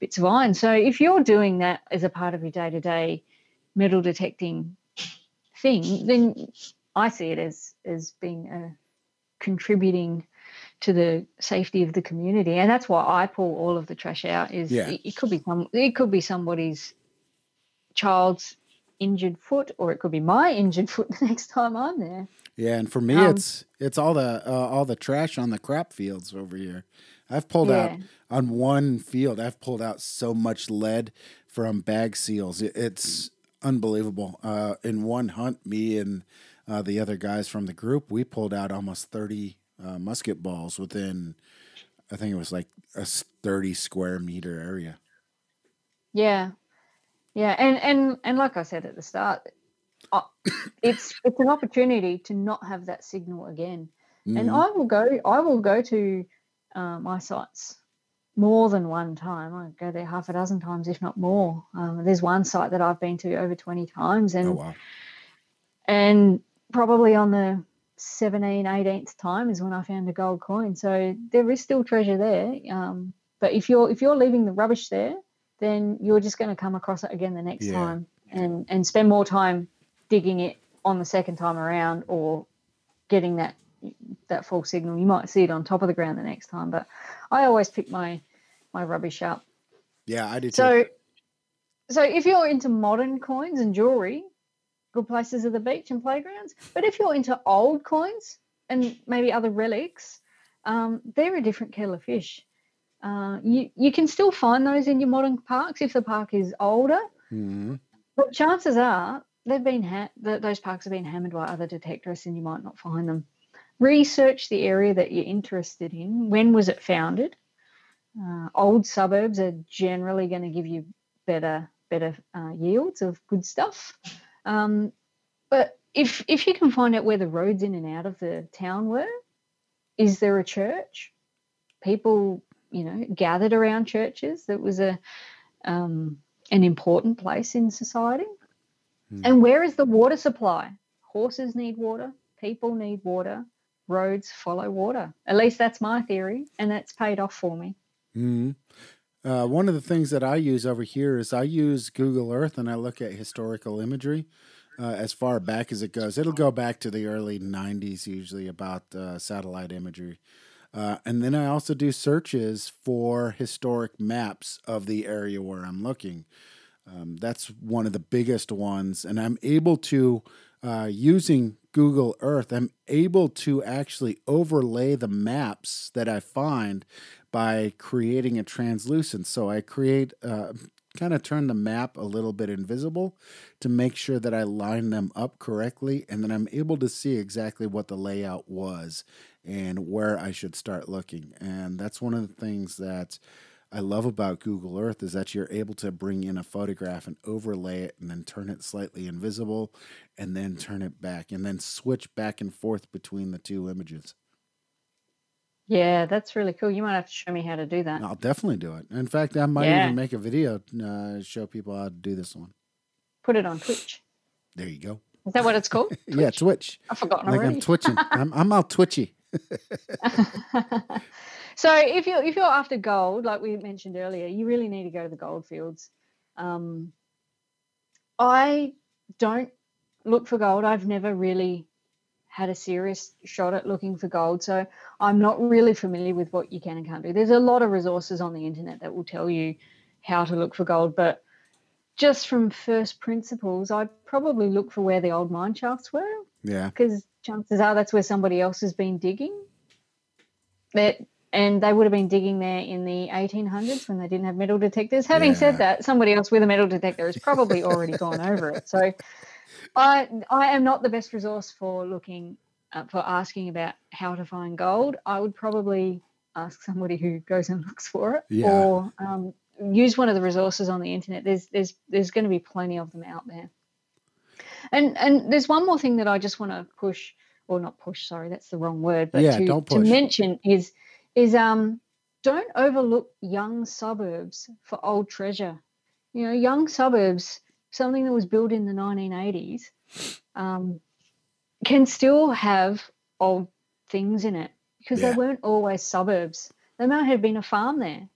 bits of iron. So if you're doing that as a part of your day to day metal detecting thing, then I see it as as being a contributing to the safety of the community and that's why i pull all of the trash out is Yeah. it, it could be some it could be somebody's child's injured foot or it could be my injured foot the next time i'm there yeah, and for me, Um, it's it's all the uh, all the trash on the crap fields over here. I've pulled out on one field. I've pulled out so much lead from bag seals. It, it's unbelievable. Uh, in one hunt, me and uh, the other guys from the group, we pulled out almost thirty uh, musket balls within. I think it was like a thirty square meter area. yeah yeah and and and like i said at the start it's it's an opportunity to not have that signal again and Mhm. I will go. I will go to uh, my sites more than one time. I go there half a dozen times, if not more. Um, there's one site that I've been to over twenty times, and oh wow! and probably on the 17, 18th time is when I found a gold coin. So there is still treasure there. Um, but if you're if you're leaving the rubbish there, then you're just going to come across it again the next Yeah. time, and and spend more time digging it on the second time around, or getting that that full signal. You might see it on top of the ground the next time, but I always pick my my rubbish up. Yeah, I do too. So so if you're into modern coins and jewelry, good places are the beach and playgrounds. But if you're into old coins and maybe other relics, um, they're a different kettle of fish. Uh, you you can still find those in your modern parks if the park is older, Mhm. but chances are they've been ha- th- those parks have been hammered by other detectorists, and you might not find them. Research the area that you're interested in. When was it founded? Uh, old suburbs are generally going to give you better better uh, yields of good stuff. Um, but if if you can find out where the roads in and out of the town were, is there a church? People, you know, gathered around churches. That was a um, an important place in society. Hmm. And where is the water supply? Horses need water. People need water. Roads follow water. At least that's my theory, and that's paid off for me. hmm Uh, one of the things that I use over here is I use Google Earth and I look at historical imagery uh, as far back as it goes. It'll go back to the early 90s, usually, about uh, satellite imagery. Uh, and then I also do searches for historic maps of the area where I'm looking. Um, that's one of the biggest ones. And I'm able to, uh, using Google Earth, I'm able to actually overlay the maps that I find by creating a translucent. So I create, uh, kind of turn the map a little bit invisible to make sure that I line them up correctly. And then I'm able to see exactly what the layout was and where I should start looking. And that's one of the things that I love about Google Earth is that you're able to bring in a photograph and overlay it and then turn it slightly invisible and then turn it back and then switch back and forth between the two images. Yeah, that's really cool. You might have to show me how to do that. I'll definitely do it. In fact, I might Yeah. even make a video uh, show people how to do this one. Put it on Twitch. There you go. Is that what it's called? Yeah, Twitch. I've forgotten Like already. I'm twitching. I'm, I'm all twitchy. so if you're if you're after gold, like we mentioned earlier, you really need to go to the gold fields. Um, I don't look for gold. I've never really had a serious shot at looking for gold, so I'm not really familiar with what you can and can't do. There's a lot of resources on the internet that will tell you how to look for gold, but just from first principles, I'd probably look for where the old mine shafts were Yeah. because chances are that's where somebody else has been digging. That and they would have been digging there in the 1800s when they didn't have metal detectors. Having Yeah. said that, somebody else with a metal detector has probably already gone over it. So, I I am not the best resource for looking uh, for asking about how to find gold. I would probably ask somebody who goes and looks for it, Yeah. or um, use one of the resources on the internet. There's there's there's going to be plenty of them out there. And and there's one more thing that I just want to push, or not push. Sorry, that's the wrong word. But Yeah, to, to mention is is um don't overlook young suburbs for old treasure. You know, young suburbs, something that was built in the 1980s, um, can still have old things in it because Yeah. they weren't always suburbs. There might have been a farm there,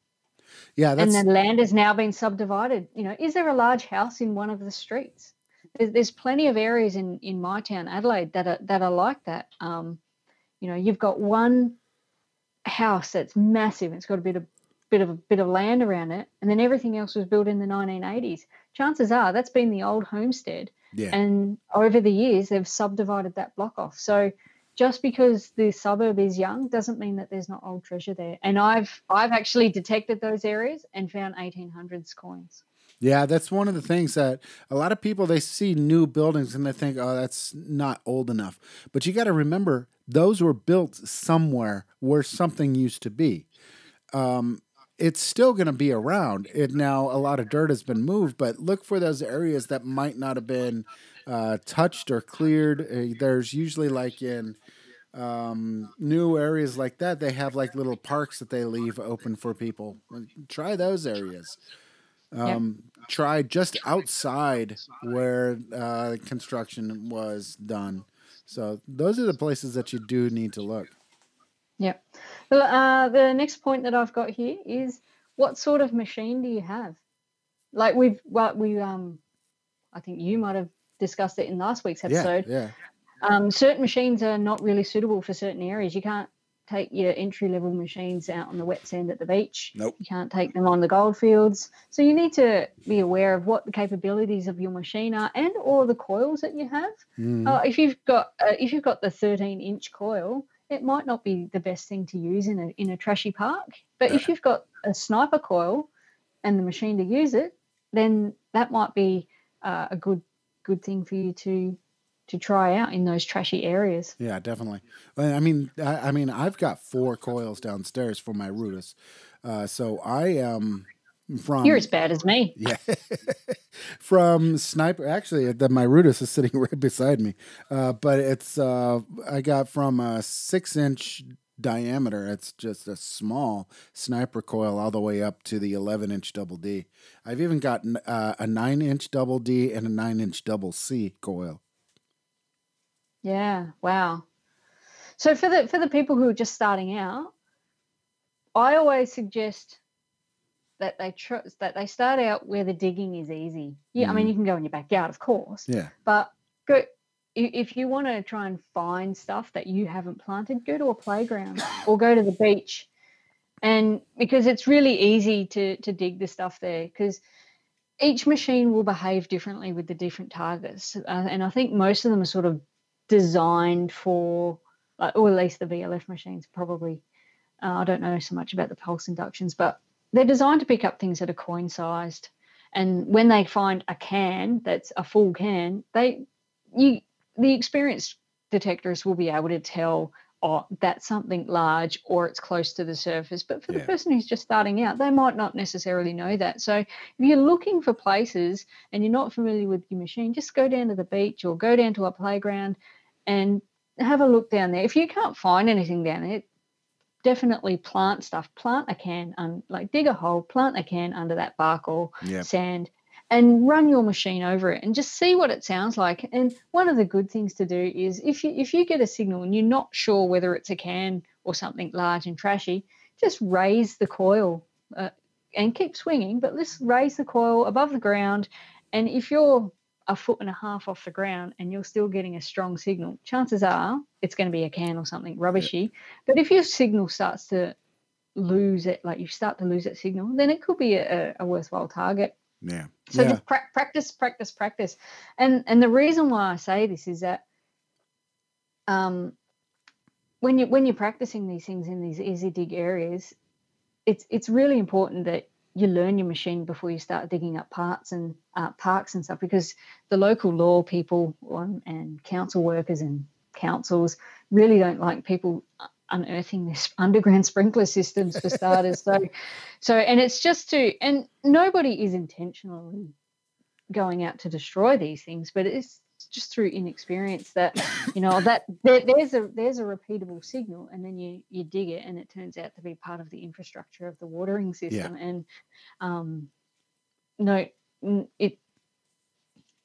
Yeah, and the land has now been subdivided. You know, is there a large house in one of the streets? There's, there's plenty of areas in in my town, Adelaide, that are that are like that. Um, you know, you've got one house that's massive. It's got a bit of bit of a bit of land around it, and then everything else was built in the 1980s. Chances are that's been the old homestead, yeah. and over the years they've subdivided that block off. So just because the suburb is young doesn't mean that there's not old treasure there. And I've I've actually detected those areas and found 1800s coins. Yeah, that's one of the things that a lot of people they see new buildings and they think, "Oh, that's not old enough." But you got to remember those were built somewhere where something used to be. Um, it's still going to be around. It now a lot of dirt has been moved, but look for those areas that might not have been uh, touched or cleared. Uh, there's usually like in um, new areas like that, they have like little parks that they leave open for people. Try those areas um, try just outside where uh, construction was done. So those are the places that you do need to look. Yep. Well, uh, the next point that I've got here is what sort of machine do you have? Like we've well, we um, I think you might have discussed it in last week's episode. Yeah, yeah, Um, certain machines are not really suitable for certain areas. You can't take your entry level machines out on the wet sand at the beach. Nope. You can't take them on the gold fields. So you need to be aware of what the capabilities of your machine are and or the coils that you have. Mhm. Uh, if you've got uh, if you've got the 13 inch coil, it might not be the best thing to use in a in a trashy park. But if you've got a sniper coil and the machine to use it, then that might be uh, a good good thing for you to to try out in those trashy areas. yeah, definitely. I mean, I, I mean, I've got four coils downstairs for my Rudus, uh, so I am from. You're as bad as me. Yeah, from sniper. Actually, the my Rudus is sitting right beside me, uh, but it's uh, I got from a six inch diameter. It's just a small sniper coil all the way up to the eleven inch double D. I've even got uh, a nine inch double D and a nine inch double C coil. Yeah. Wow. So for the for the people who are just starting out, I always suggest that they tr- that they start out where the digging is easy. Yeah, I mean Mhm. you can go in your backyard, of course, Yeah, but go if you want to try and find stuff that you haven't planted, go to a playground or go to the beach, and because it's really easy to to dig the stuff there because each machine will behave differently with the different targets, uh, and I think most of them are sort of designed for, or at least the VLF machines probably. Uh, I don't know so much about the pulse inductions, but they're designed to pick up things that are coin sized. And when they find a can that's a full can, they you the experienced detectors will be able to tell oh, that's something large or it's close to the surface. But for Yeah. the person who's just starting out, they might not necessarily know that. So if you're looking for places and you're not familiar with your machine, just go down to the beach or go down to a playground and have a look down there. If you can't find anything down there, definitely plant stuff. Plant a can, um, like dig a hole, plant a can under that bark or Yeah. sand and run your machine over it and just see what it sounds like. And one of the good things to do is if you if you get a signal and you're not sure whether it's a can or something large and trashy, just raise the coil uh, and keep swinging, but let's raise the coil above the ground. And if you're a foot and a half off the ground and you're still getting a strong signal, chances are it's going to be a can or something rubbishy. But if your signal starts to lose it, like you start to lose that signal, then it could be a, a worthwhile target. Yeah. So yeah. just pra- practice, practice, practice. And and the reason why I say this is that um, when you when you're practicing these things in these easy dig areas, it's it's really important that you learn your machine before you start digging up parts and uh, parks and stuff because the local law people and council workers and councils really don't like people unearthing this underground sprinkler systems for starters. So so and it's just to and nobody is intentionally going out to destroy these things but it's just through inexperience that you know that there, there's a there's a repeatable signal and then you you dig it and it turns out to be part of the infrastructure of the watering system. And um no it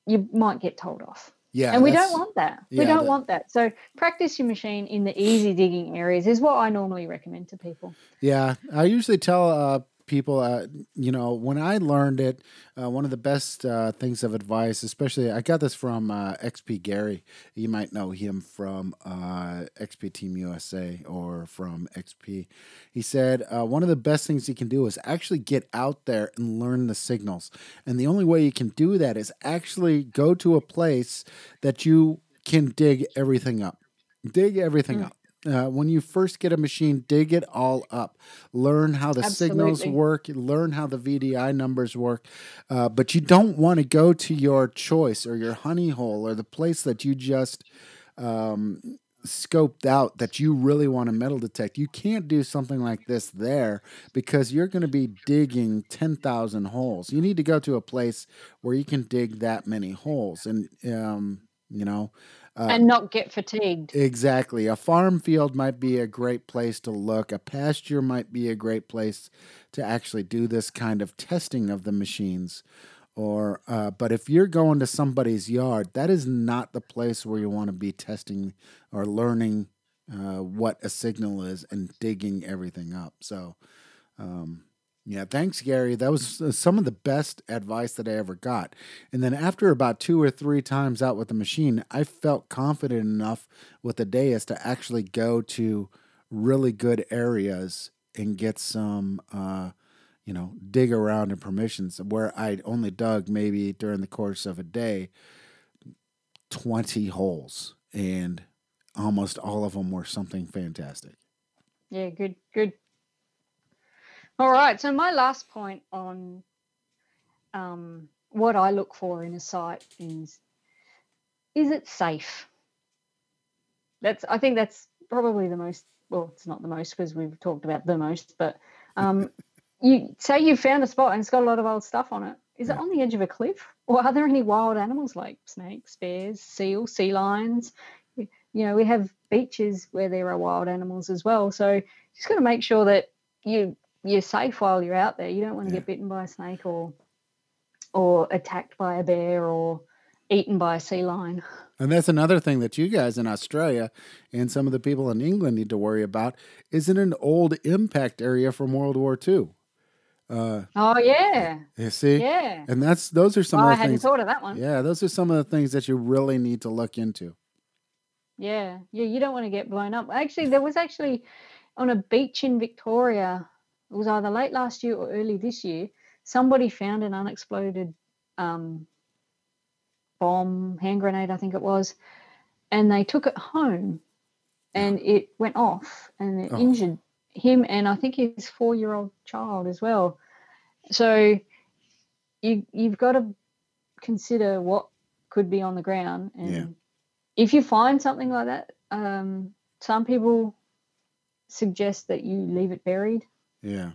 you might get told off. Yeah. and we don't want that. We don't that- want that. So practice your machine in the easy digging areas is what i normally recommend to people. Yeah, I usually tell uh, people, uh, you know, when I learned it, uh, one of the best uh, things of advice, especially I got this from uh, XP Gary. You might know him from uh, XP Team USA or from XP. He said uh, one of the best things you can do is actually get out there and learn the signals. And the only way you can do that is actually go to a place that you can dig everything up. Dig everything Mm. up. Uh, when you first get a machine, dig it all up. Learn how the signals work. Learn how the VDI numbers work. Uh, but you don't want to go to your choice or your honey hole or the place that you just um, scoped out that you really want to metal detect. You can't do something like this there because you're going to be digging 10,000 holes. You need to go to a place where you can dig that many holes. And, um, you know, uh, and not get fatigued Exactly. A farm field might be a great place to look. A pasture might be a great place to actually do this kind of testing of the machines. Or, uh, but if you're going to somebody's yard, that is not the place where you want to be testing or learning uh, what a signal is and digging everything up. So, um, yeah, thanks, Gary. That was uh, some of the best advice that I ever got. And then after about two or three times out with the machine, I felt confident enough with the Deus to actually go to really good areas and get some, uh, you know, dig around in permissions where I only dug maybe during the course of a day 20 holes. And almost all of them were something fantastic. Yeah, good, good. All right. So my last point on um, what I look for in a site is is it safe? That's I think that's probably the most. Well, it's not the most because we've talked about the most, but um, you say you found a spot and it's got a lot of old stuff on it. Is it on the edge of a cliff, or are there any wild animals like snakes, bears, seals, sea lions? You know, we have beaches where there are wild animals as well. So just got to make sure that you you're safe while you're out there. You don't want to Yeah. get bitten by a snake or or attacked by a bear or eaten by a sea lion. And that's another thing that you guys in Australia and some of the people in England need to worry about. Is it an old impact area from World War II? Uh, Oh yeah, you see, yeah. and that's those are some I of the hadn't things. thought of that one. Yeah, those are some of the things that you really need to look into. Yeah, yeah, you don't want to get blown up. Actually, there was actually on a beach in Victoria, it was either late last year or early this year, somebody found an unexploded um, bomb, hand grenade, I think it was, and they took it home and it went off and it Oh. injured him and I think his four year old child as well. So you you've got to consider what could be on the ground and Yeah. if you find something like that, um, some people suggest that you leave it buried. Yeah.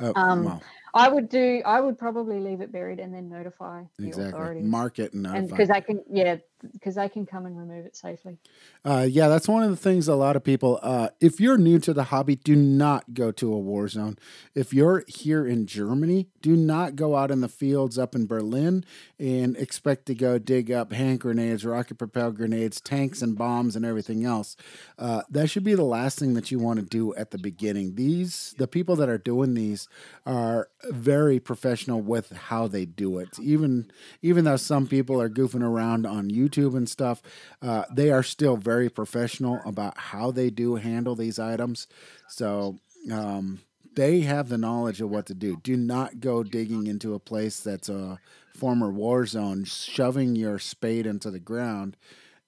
Uh, Um, I would do. I would probably leave it buried and then notify the exactly. authorities. Mark it and because I can, yeah, because they can come and remove it safely. Uh, yeah, that's one of the things a lot of people. Uh, if you're new to the hobby, do not go to a war zone. If you're here in Germany, do not go out in the fields up in Berlin and expect to go dig up hand grenades, rocket propelled grenades, tanks, and bombs and everything else. Uh, that should be the last thing that you want to do at the beginning. These the people that are doing these are very professional with how they do it. Even even though some people are goofing around on YouTube and stuff, uh, they are still very professional about how they do handle these items. So um, they have the knowledge of what to do. Do not go digging into a place that's a former war zone, shoving your spade into the ground,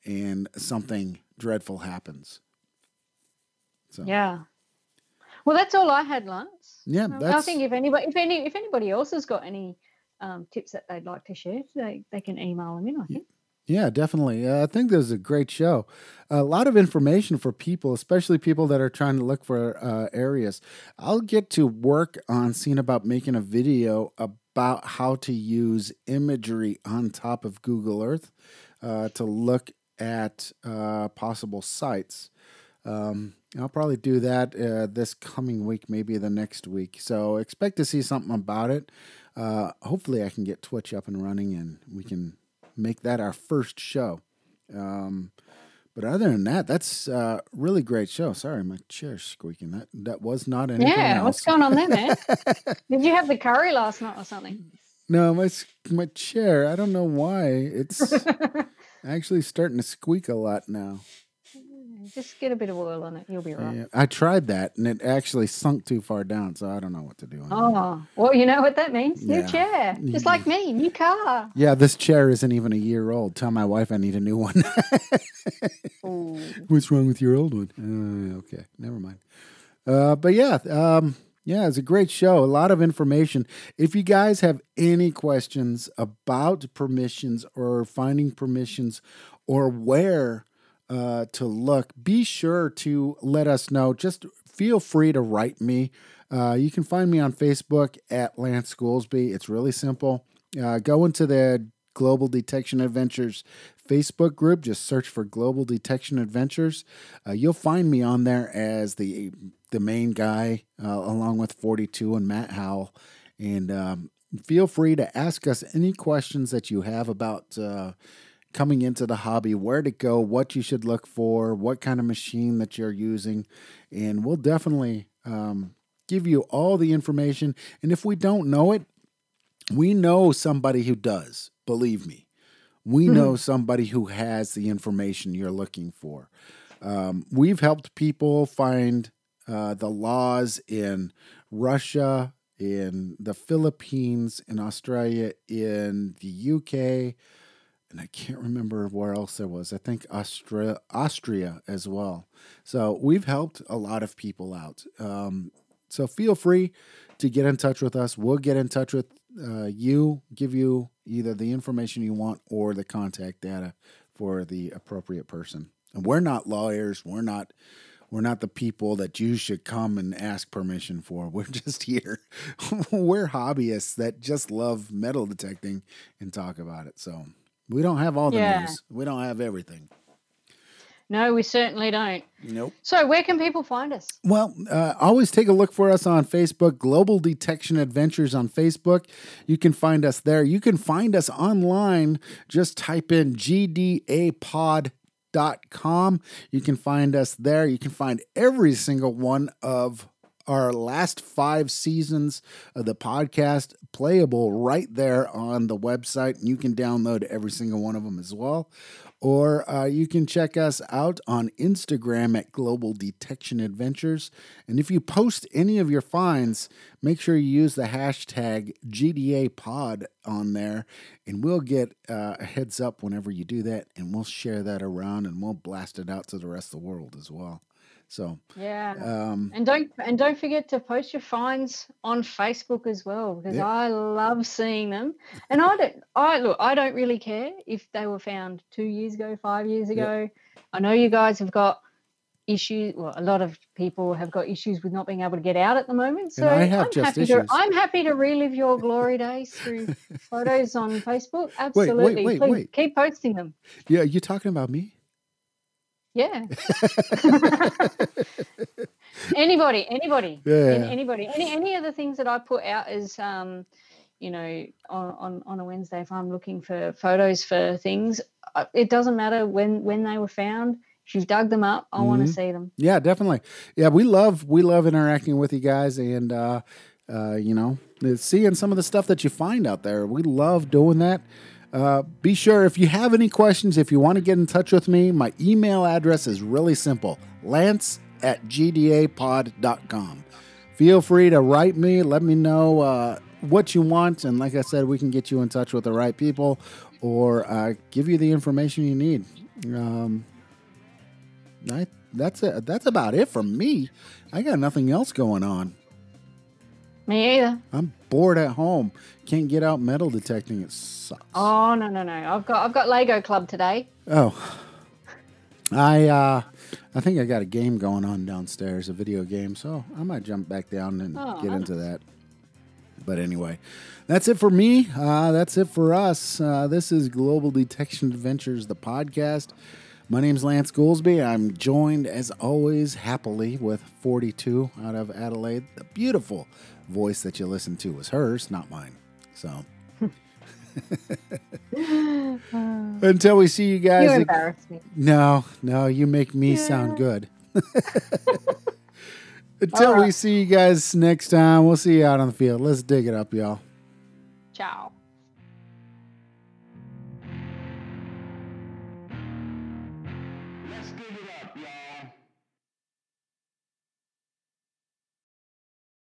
and something dreadful happens. So Yeah. Well, that's all I had, Lance. Yeah, Um, I think if anybody, if any, if anybody else has got any um, tips that they'd like to share, they they can email them in. I think. Yeah, definitely. Uh, I think this is a great show. A lot of information for people, especially people that are trying to look for uh, areas. I'll get to work on seeing about making a video about how to use imagery on top of Google Earth uh, to look at uh, possible sites. Um, I'll probably do that uh, this coming week, maybe the next week. So expect to see something about it. Uh, hopefully, I can get Twitch up and running and we can make that our first show. Um, but other than that, that's a really great show. Sorry, my chair's squeaking. That that was not anything Yeah. else. What's going on there, man? Did you have the curry last night or something? No, my my chair. I don't know why it's actually starting to squeak a lot now. Just get a bit of oil on it. You'll be right. Yeah, I tried that and it actually sunk too far down, so I don't know what to do. Oh, well, you know what that means? New Yeah. chair. Just like me, new car. Yeah, this chair isn't even a year old. Tell my wife I need a new one. What's wrong with your old one? Uh, okay, never mind. Uh, but yeah, um, yeah, it's a great show. A lot of information. If you guys have any questions about permissions or finding permissions or where uh, to look, be sure to let us know. Just feel free to write me. Uh, you can find me on Facebook at Lance Goolsby. It's really simple. Uh, go into the Global Detection Adventures Facebook group. Just search for Global Detection Adventures. Uh, you'll find me on there as the the main guy, uh, along with 42 and Matt Howell. And um, feel free to ask us any questions that you have about uh, coming into the hobby, where to go, what you should look for, what kind of machine that you're using, and we'll definitely um, give you all the information. And if we don't know it, we know somebody who does. Believe me, we know somebody who has the information you're looking for. Um, we've helped people find uh, the laws in Russia, in the Philippines, in Australia, in the UK, and I can't remember where else there was. I think Austria, Austria as well. So we've helped a lot of people out. Um, so feel free to get in touch with us. We'll get in touch with uh, you, give you either the information you want or the contact data for the appropriate person. And we're not lawyers. We're not. We're not the people that you should come and ask permission for. We're just here. we're hobbyists that just love metal detecting and talk about it. So we don't have all the Yeah. news. We don't have everything. No, we certainly don't. Nope. So, where can people find us? Well, uh, always take a look for us on Facebook, Global Detection Adventures on Facebook. You can find us there. You can find us online. Just type in gdapod.com. You can find us there. You can find every single one of our last five seasons of the podcast playable right there on the website. And you can download every single one of them as well. Or uh, you can check us out on Instagram at Global Detection Adventures. And if you post any of your finds, make sure you use the hashtag GDAPod on there, and we'll get uh, a heads up whenever you do that, and we'll share that around and we'll blast it out to the rest of the world as well. So, Yeah. um, And don't and don't forget to post your finds on Facebook as well because Yeah. I love seeing them. And I don't I look I don't really care if they were found two years ago, five years Yeah. ago. I know you guys have got issues. Well, a lot of people have got issues with not being able to get out at the moment. So I have am just happy issues. to I'm happy to relive your glory days through photos on Facebook. wait, Absolutely, wait, Please wait. keep posting them. Yeah, you're talking about me? Yeah. anybody, anybody, Yeah. anybody, any any of the things that I put out as um, you know, on, on on a Wednesday, if I'm looking for photos for things, uh, it doesn't matter when when they were found. If you've dug them up, I want Mhm. to see them. Yeah, definitely. Yeah, we love we love interacting with you guys and uh uh you know, seeing some of the stuff that you find out there. We love doing that. Uh, be sure if you have any questions, if you want to get in touch with me, my email address is really simple lance at gdapod.com. Feel free to write me, let me know uh, what you want. And like I said, we can get you in touch with the right people or uh, give you the information you need. Um, I, that's it. That's about it from me. I got nothing else going on. Me either. I'm bored at home. Can't get out metal detecting. It sucks. Oh no no no! I've got I've got Lego Club today. Oh, I uh, I think I got a game going on downstairs, a video game. So I might jump back down and Oh, get into that. But anyway, that's it for me. Uh, that's it for us. Uh, this is Global Detection Adventures, the podcast. My name's Lance Goolsby. I'm joined, as always, happily with 42 out of Adelaide. The beautiful voice that you listen to was hers, not mine. So until we see you guys, You embarrass me. no, no, you make me sound good. Until All we see you guys next time, we'll see you out on the field. Let's dig it up, y'all. Ciao.